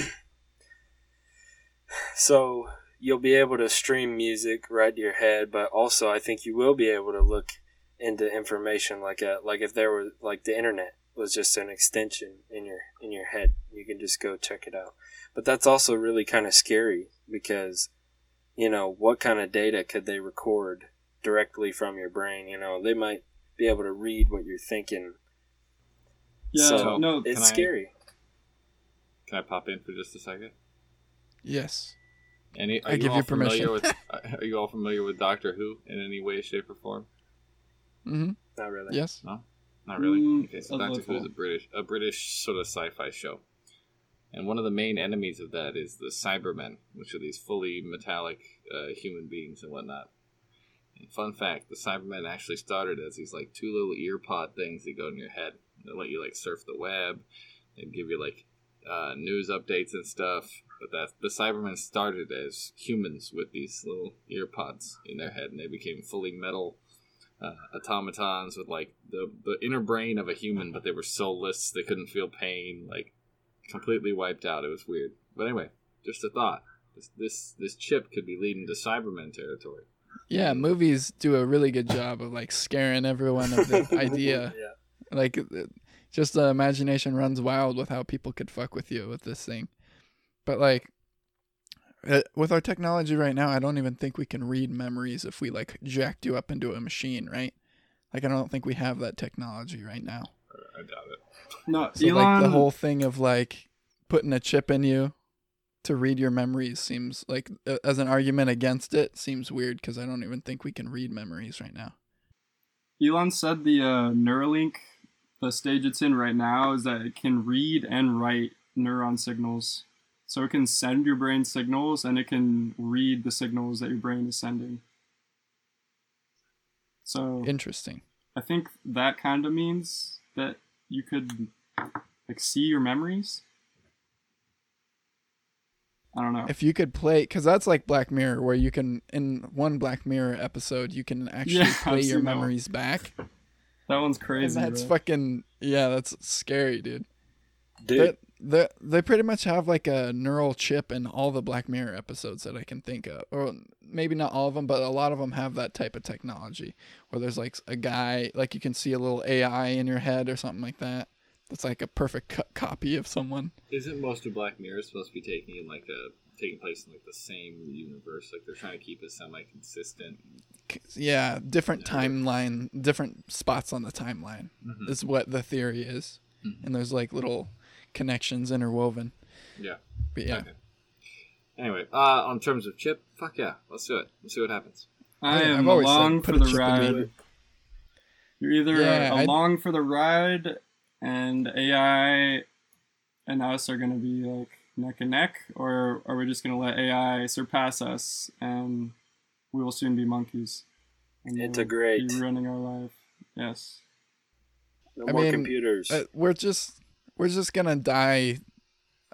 Speaker 2: so you'll be able to stream music right to your head, but also I think you will be able to look into information like a like if there were like the internet was just an extension in your in your head. You can just go check it out. But that's also really kind of scary because you know what kind of data could they record directly from your brain? You know they might be able to read what you're thinking.
Speaker 4: yeah,
Speaker 2: so
Speaker 4: no,
Speaker 2: it's
Speaker 3: Can I-
Speaker 2: scary.
Speaker 3: Can I pop in for just a second?
Speaker 1: yes.
Speaker 3: Any? Are
Speaker 1: I give
Speaker 3: all
Speaker 1: you permission.
Speaker 3: with? Are you all familiar with Doctor Who in any way, shape, or form?
Speaker 1: Mm-hmm.
Speaker 2: Not really.
Speaker 1: Yes. No.
Speaker 3: Not really.
Speaker 4: Mm,
Speaker 3: okay, so
Speaker 4: a
Speaker 3: Doctor Who is
Speaker 4: little.
Speaker 3: a British, a British sort of sci-fi show, and one of the main enemies of that is the Cybermen, which are these fully metallic uh, human beings and whatnot. And fun fact: the Cybermen actually started as these like two little ear pod things that go in your head. They let you like surf the web. They give you like uh, news updates and stuff. But that the Cybermen started as humans with these little ear pods in their head, and they became fully metal uh, automatons with like the the inner brain of a human, but they were soulless. They couldn't feel pain. Like completely wiped out. It was weird. But anyway, just a thought. This this, this chip could be leading to Cybermen territory.
Speaker 1: Yeah, movies do a really good job of like scaring everyone of the idea.
Speaker 2: yeah.
Speaker 1: Like, just the imagination runs wild with how people could fuck with you with this thing. But like, uh, with our technology right now, I don't even think we can read memories if we like jacked you up into a machine, right? Like, I don't think we have that technology right now.
Speaker 3: I doubt it.
Speaker 4: no,
Speaker 1: So
Speaker 4: Elon.
Speaker 1: like the whole thing of like putting a chip in you to read your memories seems like uh, as an argument against it seems weird because I don't even think we can read memories right now.
Speaker 4: Elon said the uh, Neuralink, the stage it's in right now, is that it can read and write neuron signals. So it can send your brain signals and it can read the signals that your brain is sending. So
Speaker 1: Interesting.
Speaker 4: I think that kind of means that you could like see your memories. I don't know.
Speaker 1: If you could play, because that's like Black Mirror, where you can in one Black Mirror episode you can actually
Speaker 4: Yeah,
Speaker 1: play
Speaker 4: I've
Speaker 1: your
Speaker 4: seen that one.
Speaker 1: memories back,
Speaker 4: that one's
Speaker 1: and
Speaker 4: crazy.
Speaker 1: that's
Speaker 4: bro.
Speaker 1: fucking yeah, that's scary, dude.
Speaker 2: Dude,
Speaker 1: They, they they pretty much have like a neural chip in all the Black Mirror episodes that I can think of, or maybe not all of them, but a lot of them have that type of technology where there's like a guy, like you can see a little AI in your head or something like that. That's like a perfect co- copy of someone.
Speaker 3: Isn't most of Black Mirror supposed to be taking in like a taking place in like the same universe? Like they're trying to keep it semi consistent.
Speaker 1: Yeah, different timeline, different spots on the timeline
Speaker 3: Mhm.
Speaker 1: is what the theory is,
Speaker 3: Mhm.
Speaker 1: and there's like little connections interwoven.
Speaker 3: Yeah.
Speaker 1: But yeah,
Speaker 3: Okay. Anyway, uh, on terms of chip, fuck yeah, let's do it. Let's see what happens.
Speaker 4: I
Speaker 1: I've
Speaker 4: am
Speaker 1: always said
Speaker 4: along for the ride. You're either
Speaker 1: Yeah, I'd-
Speaker 4: along for the ride, and AI and us are going to be like neck and neck, or are we just going to let AI surpass us and we will soon be monkeys? And we'll
Speaker 2: Integrate.
Speaker 4: Be running our life. Yes.
Speaker 2: no
Speaker 1: I
Speaker 2: more
Speaker 1: mean,
Speaker 2: computers.
Speaker 1: uh, we're just we're just gonna die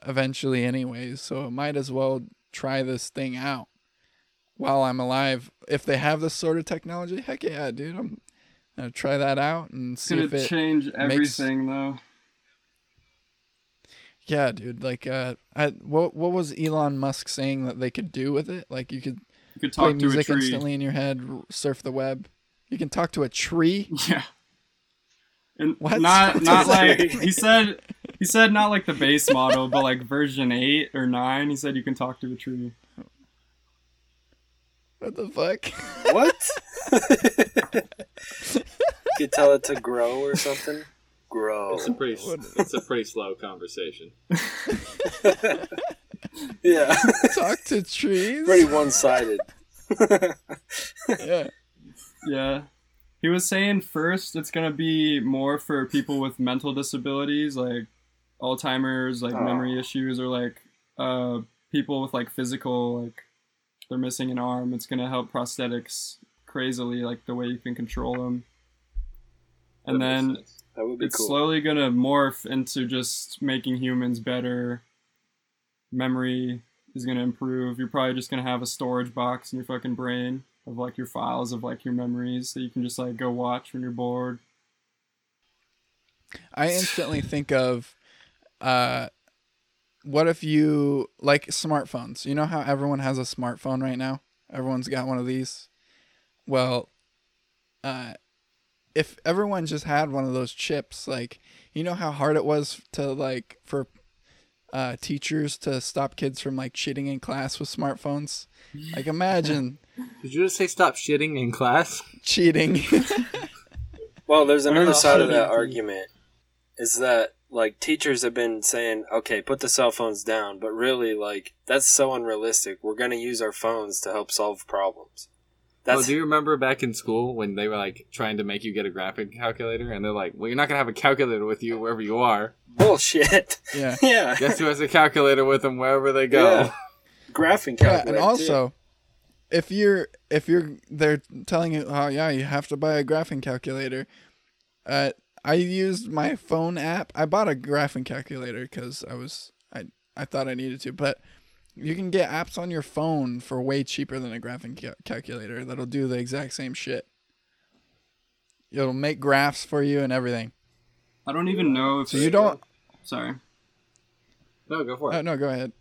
Speaker 1: eventually anyways, so it might as well try this thing out. while I'm alive, if they have this sort of technology, heck yeah, dude, I'm gonna try that out and see if it.
Speaker 4: change everything though.
Speaker 1: Yeah, dude. Like, uh, I, what what was Elon Musk saying that they could do with it? Like, you could
Speaker 4: You could
Speaker 1: play
Speaker 4: talk to a
Speaker 1: music instantly in your head, surf the web. You can talk to a tree.
Speaker 4: Yeah. And
Speaker 1: What?
Speaker 4: not not like he said he said not like the base model, but like version eight or nine, he said you can talk to a tree.
Speaker 1: What the fuck?
Speaker 2: What? you could tell it to grow or something. Grow.
Speaker 3: It's a pretty it's a pretty slow conversation.
Speaker 2: Yeah.
Speaker 1: talk to trees.
Speaker 2: Pretty one-sided.
Speaker 1: yeah.
Speaker 4: Yeah. He was saying first it's gonna be more for people with mental disabilities like Alzheimer's, like
Speaker 2: Oh.
Speaker 4: memory issues, or like uh people with like physical like they're missing an arm. It's gonna help prosthetics crazily, like the way you can control them. And then.
Speaker 2: That would be
Speaker 4: it's
Speaker 2: cool.
Speaker 4: slowly gonna morph into just making humans better. Memory is gonna improve. You're probably just gonna have a storage box in your fucking brain of like your files of like your memories that you can just like go watch when you're bored.
Speaker 1: I instantly think of, uh, what if you like smartphones? You know how everyone has a smartphone right now. Everyone's got one of these. Well, uh, if everyone just had one of those chips, like you know how hard it was to like for uh, teachers to stop kids from like cheating in class with smartphones. Like imagine
Speaker 3: Did you just say stop shitting in class?
Speaker 1: cheating.
Speaker 2: Well, there's another side of that argument is that like teachers have been saying, okay, put the cell phones down, but really like that's so unrealistic. We're going to use our phones to help solve problems.
Speaker 3: Oh,
Speaker 2: That's
Speaker 3: do you remember back in school when they were like trying to make you get a graphic calculator and they're like, "Well, you're not gonna have a calculator with you wherever you are.
Speaker 2: bullshit.
Speaker 1: yeah.
Speaker 2: yeah.
Speaker 3: Guess who has a calculator with them wherever they go?"
Speaker 2: Yeah. Graphing
Speaker 1: Yeah,
Speaker 2: calculator.
Speaker 1: and
Speaker 2: too.
Speaker 1: also, if you're if you're they're telling you, oh yeah, you have to buy a graphing calculator. Uh, I used my phone app. I bought a graphing calculator because I was I I thought I needed to, but you can get apps on your phone for way cheaper than a graphing ca- calculator that'll do the exact same shit. It'll make graphs for you and everything.
Speaker 4: I don't even know if
Speaker 1: So you don't.
Speaker 4: sorry.
Speaker 3: No, go for it.
Speaker 1: Uh, no, go ahead.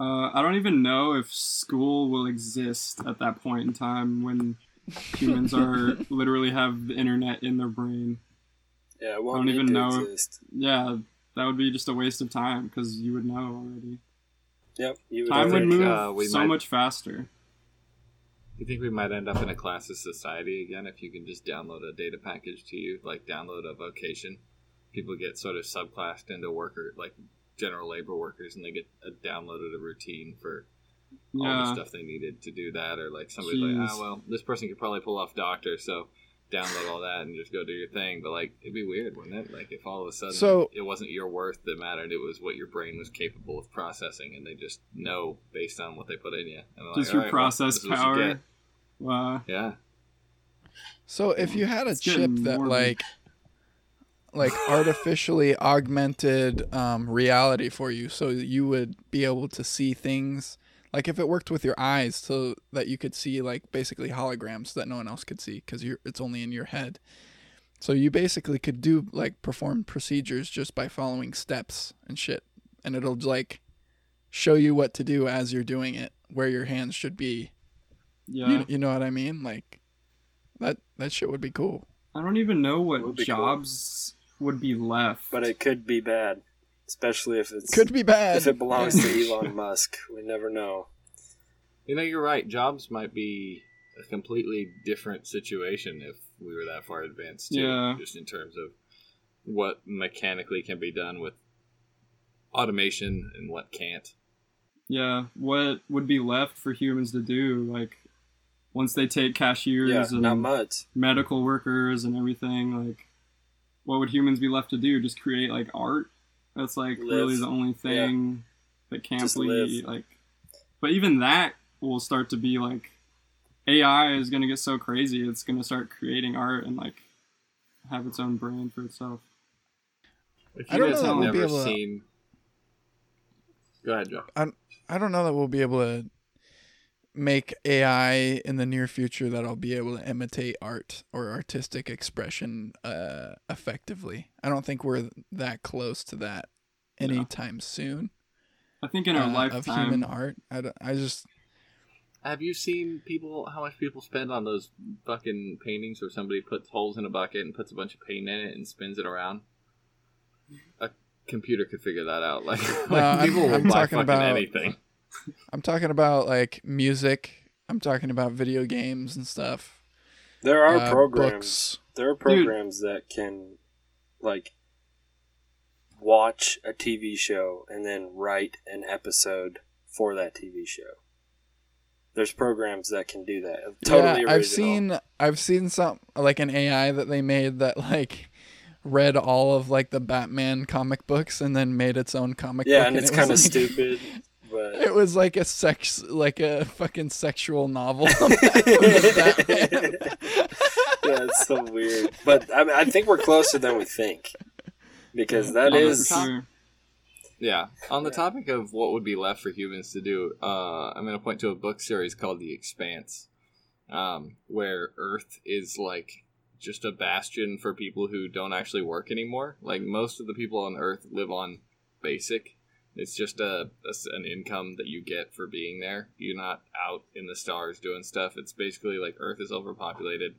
Speaker 4: Uh, I don't even know if school will exist at that point in time when humans are literally have the internet in their brain.
Speaker 2: Yeah, it
Speaker 4: I
Speaker 2: won't
Speaker 4: don't even know.
Speaker 2: exist.
Speaker 4: Yeah, that would be just a waste of time because you would know already.
Speaker 2: Yep, you would
Speaker 4: Time would move
Speaker 3: uh, we
Speaker 4: so
Speaker 3: might-
Speaker 4: much faster.
Speaker 3: You think we might end up in a classes society again if you can just download a data package to you, like download a vocation? People get sort of subclassed into worker, like general labor workers, and they get a downloaded a routine for all the stuff they needed to do that, or like somebody's like, ah, well, this person could probably pull off doctor, so download all that and just go do your thing. But like, it'd be weird, wouldn't it? Like if all of a sudden
Speaker 1: So-
Speaker 3: it wasn't your worth that mattered, it was what your brain was capable of processing, and they just know based on what they put in you. And they're
Speaker 4: just
Speaker 3: like,
Speaker 4: your
Speaker 3: "All right, well,
Speaker 4: process
Speaker 3: this is what you
Speaker 4: power. Wow.
Speaker 3: Yeah.
Speaker 1: So if you had a
Speaker 4: It's
Speaker 1: chip that
Speaker 4: morbid.
Speaker 1: like like artificially augmented um, reality for you, so you would be able to see things like if it worked with your eyes, so that you could see like basically holograms that no one else could see because you're it's only in your head. So you basically could do like perform procedures just by following steps and shit, and it'll like show you what to do as you're doing it, where your hands should be.
Speaker 4: Yeah.
Speaker 1: You, you know what I mean? Like that that shit would be cool.
Speaker 4: I don't even know
Speaker 2: Would
Speaker 4: what
Speaker 2: be cool.
Speaker 4: jobs would be left.
Speaker 2: But it could be bad, especially if it's
Speaker 1: Could be bad.
Speaker 2: if it belongs to Elon Musk. We never know.
Speaker 3: You know, you're right. Jobs might be a completely different situation if we were that far advanced, too.
Speaker 4: Yeah.
Speaker 3: Just in terms of what mechanically can be done with automation and what can't.
Speaker 4: yeah, what would be left for humans to do? Like, once they take cashiers
Speaker 2: Yeah,
Speaker 4: and
Speaker 2: not much.
Speaker 4: medical workers and everything, like, what would humans be left to do? Just create like art? That's like really the only thing that can't
Speaker 2: Just
Speaker 4: be
Speaker 2: live.
Speaker 4: like. But even that will start to be like, AI is gonna get so crazy. It's gonna start creating art and like have its own brand for itself.
Speaker 3: If
Speaker 1: I don't
Speaker 3: guys
Speaker 1: know
Speaker 3: have
Speaker 1: that we'll be
Speaker 3: never
Speaker 1: able to-
Speaker 3: Go ahead, Joe.
Speaker 1: I don't know that we'll be able to make AI in the near future that'll be able to imitate art or artistic expression uh, effectively. I don't think we're that close to that anytime soon.
Speaker 4: I think in our
Speaker 1: uh,
Speaker 4: lifetime,
Speaker 1: of human art. I, I just
Speaker 3: Have you seen people how much people spend on those fucking paintings where somebody puts holes in a bucket and puts a bunch of paint in it and spins it around? A computer could figure that out. Like,
Speaker 1: No,
Speaker 3: like
Speaker 1: I'm-
Speaker 3: people will
Speaker 1: I'm
Speaker 3: buy
Speaker 1: talking
Speaker 3: fucking
Speaker 1: about-
Speaker 3: anything.
Speaker 1: I'm talking about like music. I'm talking about video games and stuff.
Speaker 2: There are
Speaker 1: uh,
Speaker 2: programs.
Speaker 1: books.
Speaker 2: There are programs that can, like, watch a TV show and then write an episode for that TV show. There's programs that can do that. Totally
Speaker 1: yeah,
Speaker 2: original.
Speaker 1: I've seen I've seen some like an AI that they made that like read all of like the Batman comic books and then made its own comic
Speaker 2: Yeah,
Speaker 1: book.
Speaker 2: and it's
Speaker 1: it
Speaker 2: kind of
Speaker 1: like-
Speaker 2: stupid, but
Speaker 1: It was like a sex, like a fucking sexual novel. about
Speaker 2: yeah, it's so weird. But I, mean, I think we're closer than we think because that
Speaker 3: Yeah,
Speaker 2: is
Speaker 3: for. Yeah. On the topic of what would be left for humans to do, uh, I'm going to point to a book series called The Expanse, um, where Earth is like just a bastion for people who don't actually work anymore. Like most of the people on Earth live on basic. It's just a, a s- an income that you get for being there. You're not out in the stars doing stuff. It's basically like Earth is overpopulated.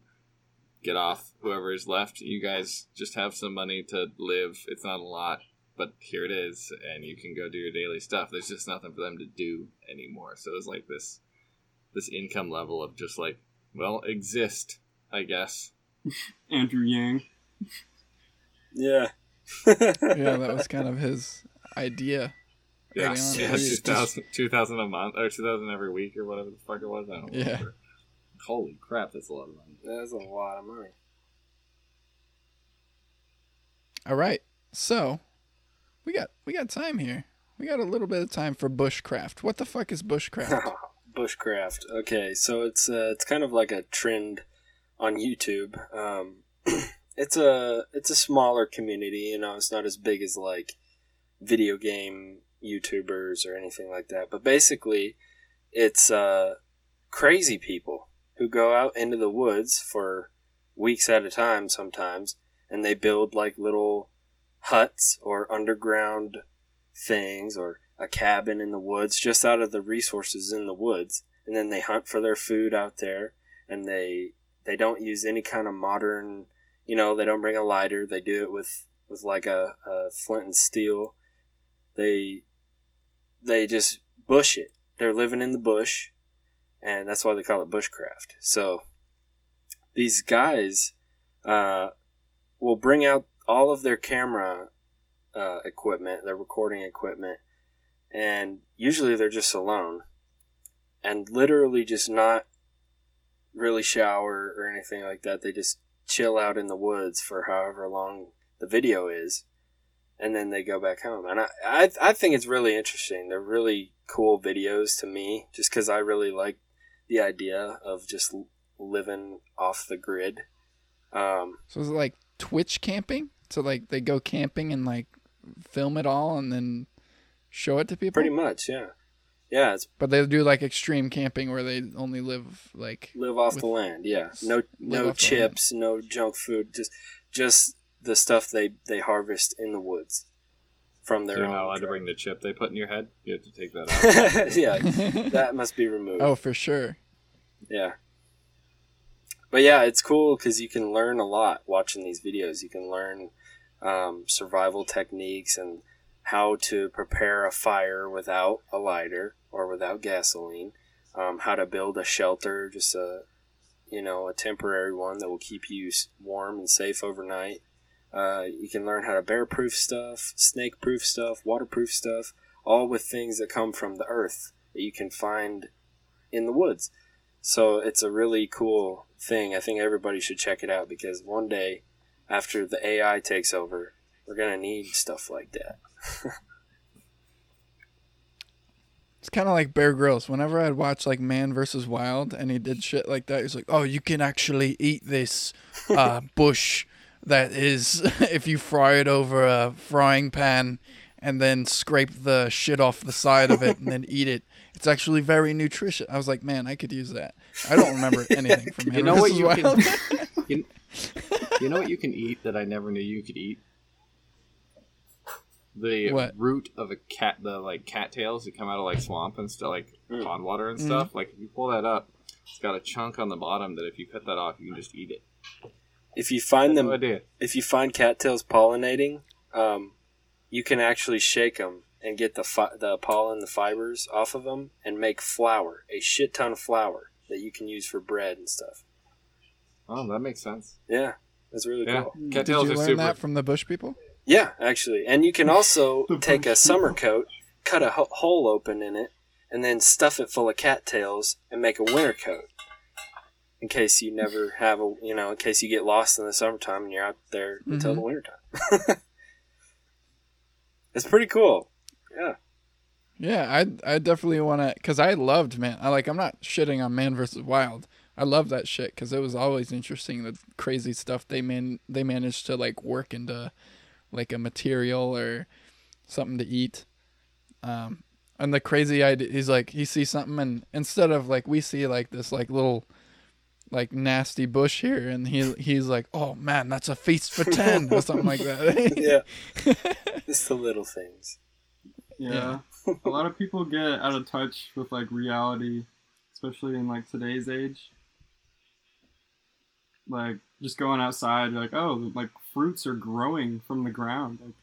Speaker 3: Get off whoever is left. You guys just have some money to live. It's not a lot but here it is, and you can go do your daily stuff. There's just nothing for them to do anymore. So it's like this this income level of just like, well, exist, I guess.
Speaker 4: Andrew Yang.
Speaker 2: yeah.
Speaker 1: yeah, that was kind of his idea.
Speaker 3: Yeah,
Speaker 1: Early on,
Speaker 3: yeah,
Speaker 1: it
Speaker 3: 2000, 2000 a month or 2000 every week or whatever the fuck it was. I don't
Speaker 1: Yeah.
Speaker 3: remember. Holy crap, that's a lot of money.
Speaker 2: That's a lot of money.
Speaker 1: All right, so we got we got time here. We got a little bit of time for bushcraft. What the fuck is bushcraft?
Speaker 2: Bushcraft. Okay, so it's uh, it's kind of like a trend on YouTube. Um, it's a it's a smaller community. You know, it's not as big as like video game YouTubers or anything like that. But basically, it's uh, crazy people who go out into the woods for weeks at a time sometimes, and they build like little huts or underground things or a cabin in the woods just out of the resources in the woods and then they hunt for their food out there and they they don't use any kind of modern you know they don't bring a lighter they do it with with like a, a flint and steel they they just bush it. They're living in the bush and that's why they call it bushcraft. So these guys uh, will bring out all of their camera uh, equipment, their recording equipment, and usually they're just alone and literally just not really shower or anything like that. They just chill out in the woods for however long the video is, and then they go back home. And I, I, I think it's really interesting. They're really cool videos to me, just because I really like the idea of just living off the grid. Um,
Speaker 1: So is it like Twitch camping? So like they go camping and like film it all and then show it to people.
Speaker 2: pretty much, yeah, yeah. It's
Speaker 1: But they do like extreme camping where they only live like
Speaker 2: live off
Speaker 1: with-
Speaker 2: the land yeah no no chips no junk food just just the stuff they they harvest in the woods from their
Speaker 3: You're not
Speaker 2: own
Speaker 3: allowed to bring the chip they put in your head. You have to take that out.
Speaker 2: yeah that must be removed
Speaker 1: oh for sure.
Speaker 2: yeah but yeah it's cool because you can learn a lot watching these videos you can learn um, survival techniques and how to prepare a fire without a lighter or without gasoline um, how to build a shelter just a you know a temporary one that will keep you warm and safe overnight uh, you can learn how to bear proof stuff snake proof stuff waterproof stuff all with things that come from the earth that you can find in the woods so it's a really cool thing. I think everybody should check it out because one day, after the AI takes over, we're gonna need stuff like that.
Speaker 1: It's kind of like Bear Grylls. Whenever I'd watch like Man versus Wild and he did shit like that, he's like, "Oh, you can actually eat this uh, bush that is if you fry it over a frying pan and then scrape the shit off the side of it and then eat it. It's actually very nutritious. I was like, man, I could use that. I don't remember anything from
Speaker 3: You know what you can, you, you know what you can eat that I never knew you could eat? The
Speaker 1: What?
Speaker 3: root of a cat, the like cattails that come out of like swamp and stuff, like
Speaker 2: Mm.
Speaker 3: pond water and
Speaker 1: Mhm.
Speaker 3: stuff. Like if you pull that up, it's got a chunk on the bottom that if you cut that off, you can just eat it.
Speaker 2: If you find them,
Speaker 3: No idea.
Speaker 2: if you find cattails pollinating, um, you can actually shake them and get the fi- the pollen, the fibers off of them, and make flour, a shit ton of flour that you can use for bread and stuff.
Speaker 3: Oh, that makes sense.
Speaker 2: Yeah, that's really
Speaker 3: Yeah,
Speaker 2: cool.
Speaker 1: Did you
Speaker 3: are
Speaker 1: learn
Speaker 3: super.
Speaker 1: that from the bush people?
Speaker 2: Yeah, actually, and you can also take a
Speaker 4: bush
Speaker 2: summer coat, cut a ho- hole open in it, and then stuff it full of cattails and make a winter coat. In case you never have a, you know, in case you get lost in the summertime and you're out there until
Speaker 1: Mhm.
Speaker 2: the wintertime. it's pretty cool. Yeah.
Speaker 1: Yeah, I I definitely want to cuz I loved man. I like I'm not shitting on Man versus Wild. I love that shit cuz it was always interesting the crazy stuff they man they managed to like work into like a material or something to eat. Um and the crazy idea he's like he sees something and instead of like we see like this like little like nasty bush here and he he's like, "Oh man, that's a feast for 10 or something like that.
Speaker 2: yeah. It's the little things.
Speaker 4: Yeah. a lot of people get out of touch with like reality, especially in like today's age. Like just going outside, you're like, oh, like fruits are growing from the ground. Like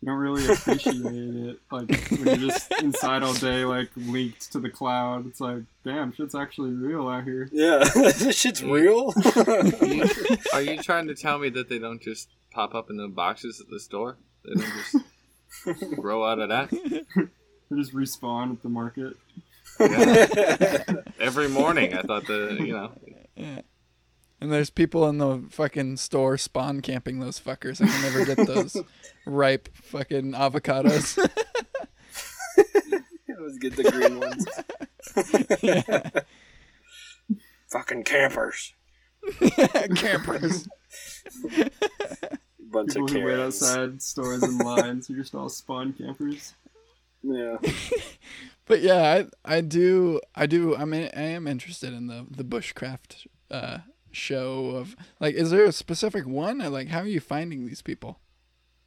Speaker 4: you don't really appreciate it. Like when you're just inside all day, like linked to the cloud. It's like, damn, shit's actually real out here.
Speaker 2: Yeah. this shit's real.
Speaker 3: Are you trying to tell me that they don't just pop up in the boxes at the store? They don't just grow out of that?
Speaker 4: They just respawn at the market.
Speaker 3: Every morning, I thought the you know
Speaker 1: Yeah. And there's people in the fucking store spawn camping those fuckers. I can never get those ripe fucking avocados.
Speaker 2: Let's get the green ones.
Speaker 1: yeah.
Speaker 2: Fucking campers.
Speaker 1: Campers.
Speaker 2: Bunch
Speaker 4: People
Speaker 2: of
Speaker 4: who wait outside stores in lines are just all spawn campers.
Speaker 2: Yeah.
Speaker 1: But yeah, I I do I do I mean I am interested in the the bushcraft uh show of like is there a specific one like how are you finding these people?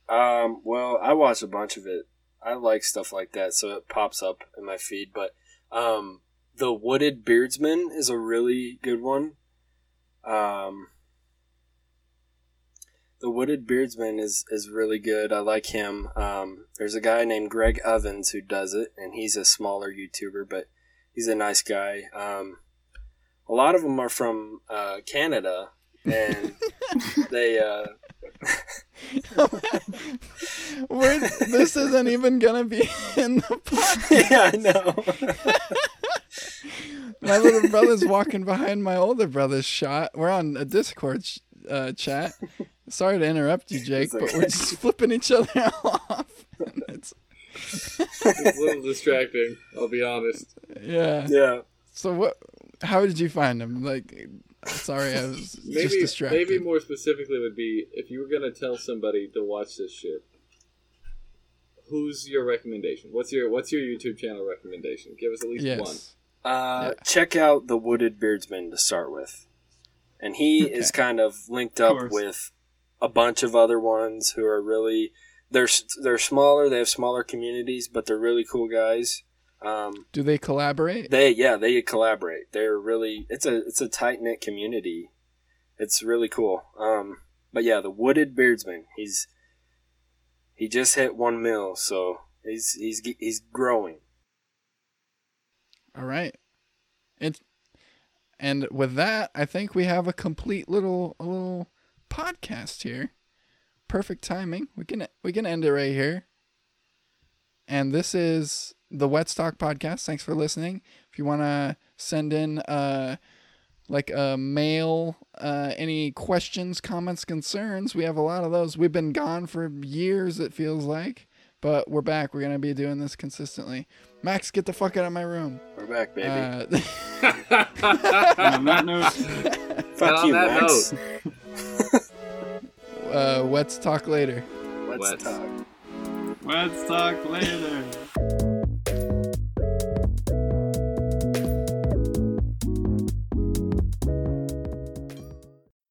Speaker 2: Um, well, I watch a bunch of it. I like stuff like that, so it pops up in my feed. But um, the Wooded Beardsman is a really good one. Um, the Wooded Beardsman is is really good. I like him. Um, there's a guy named Greg Ovens who does it, and he's a smaller YouTuber, but he's a nice guy. Um, a lot of them are from uh, Canada, and they. Uh,
Speaker 1: We're, this isn't even gonna be in the podcast.
Speaker 2: yeah, I know.
Speaker 1: My little brother's walking behind my older brother's shot. We're on a Discord sh- uh, chat. Sorry to interrupt you, Jake,
Speaker 2: It's
Speaker 1: but we're just flipping each other off. it's,
Speaker 3: it's a little distracting. I'll be honest.
Speaker 1: yeah.
Speaker 2: yeah.
Speaker 1: So what? How did you find him? Like, sorry, I was just
Speaker 3: Maybe
Speaker 1: distracted.
Speaker 3: maybe more specifically would be if you were gonna tell somebody to watch this shit. Who's your recommendation? What's your What's your YouTube channel recommendation? Give us at least one.
Speaker 1: yes.
Speaker 2: Uh,
Speaker 1: Yeah.
Speaker 2: Check out the Wooded Beardsman to start with, and he is kind of linked up
Speaker 4: course.
Speaker 2: with a bunch of other ones who are really they're they're smaller. They have smaller communities, but they're really cool guys. Um,
Speaker 1: Do they collaborate?
Speaker 2: they yeah they collaborate. They're really it's a it's a tight knit community. It's really cool. Um, but yeah, the Wooded Beardsman. He's he just hit one mil, so he's he's he's growing.
Speaker 1: All right. It, and with that, I think we have a complete little a little podcast here. Perfect timing. We can we can end it right here. And this is the Whetz Talk podcast. Thanks for listening. If you want to send in uh like a mail uh any questions, comments, concerns, we have a lot of those. We've been gone for years it feels like, but we're back. We're going to be doing this consistently. Max, get the fuck out of my room.
Speaker 2: We're back, baby.
Speaker 1: Uh,
Speaker 4: And on that note,
Speaker 2: Fuck
Speaker 3: on
Speaker 2: you,
Speaker 3: that
Speaker 2: Max.
Speaker 1: uh, let's talk later.
Speaker 2: Let's
Speaker 3: Let's.
Speaker 2: talk.
Speaker 4: Let's talk later.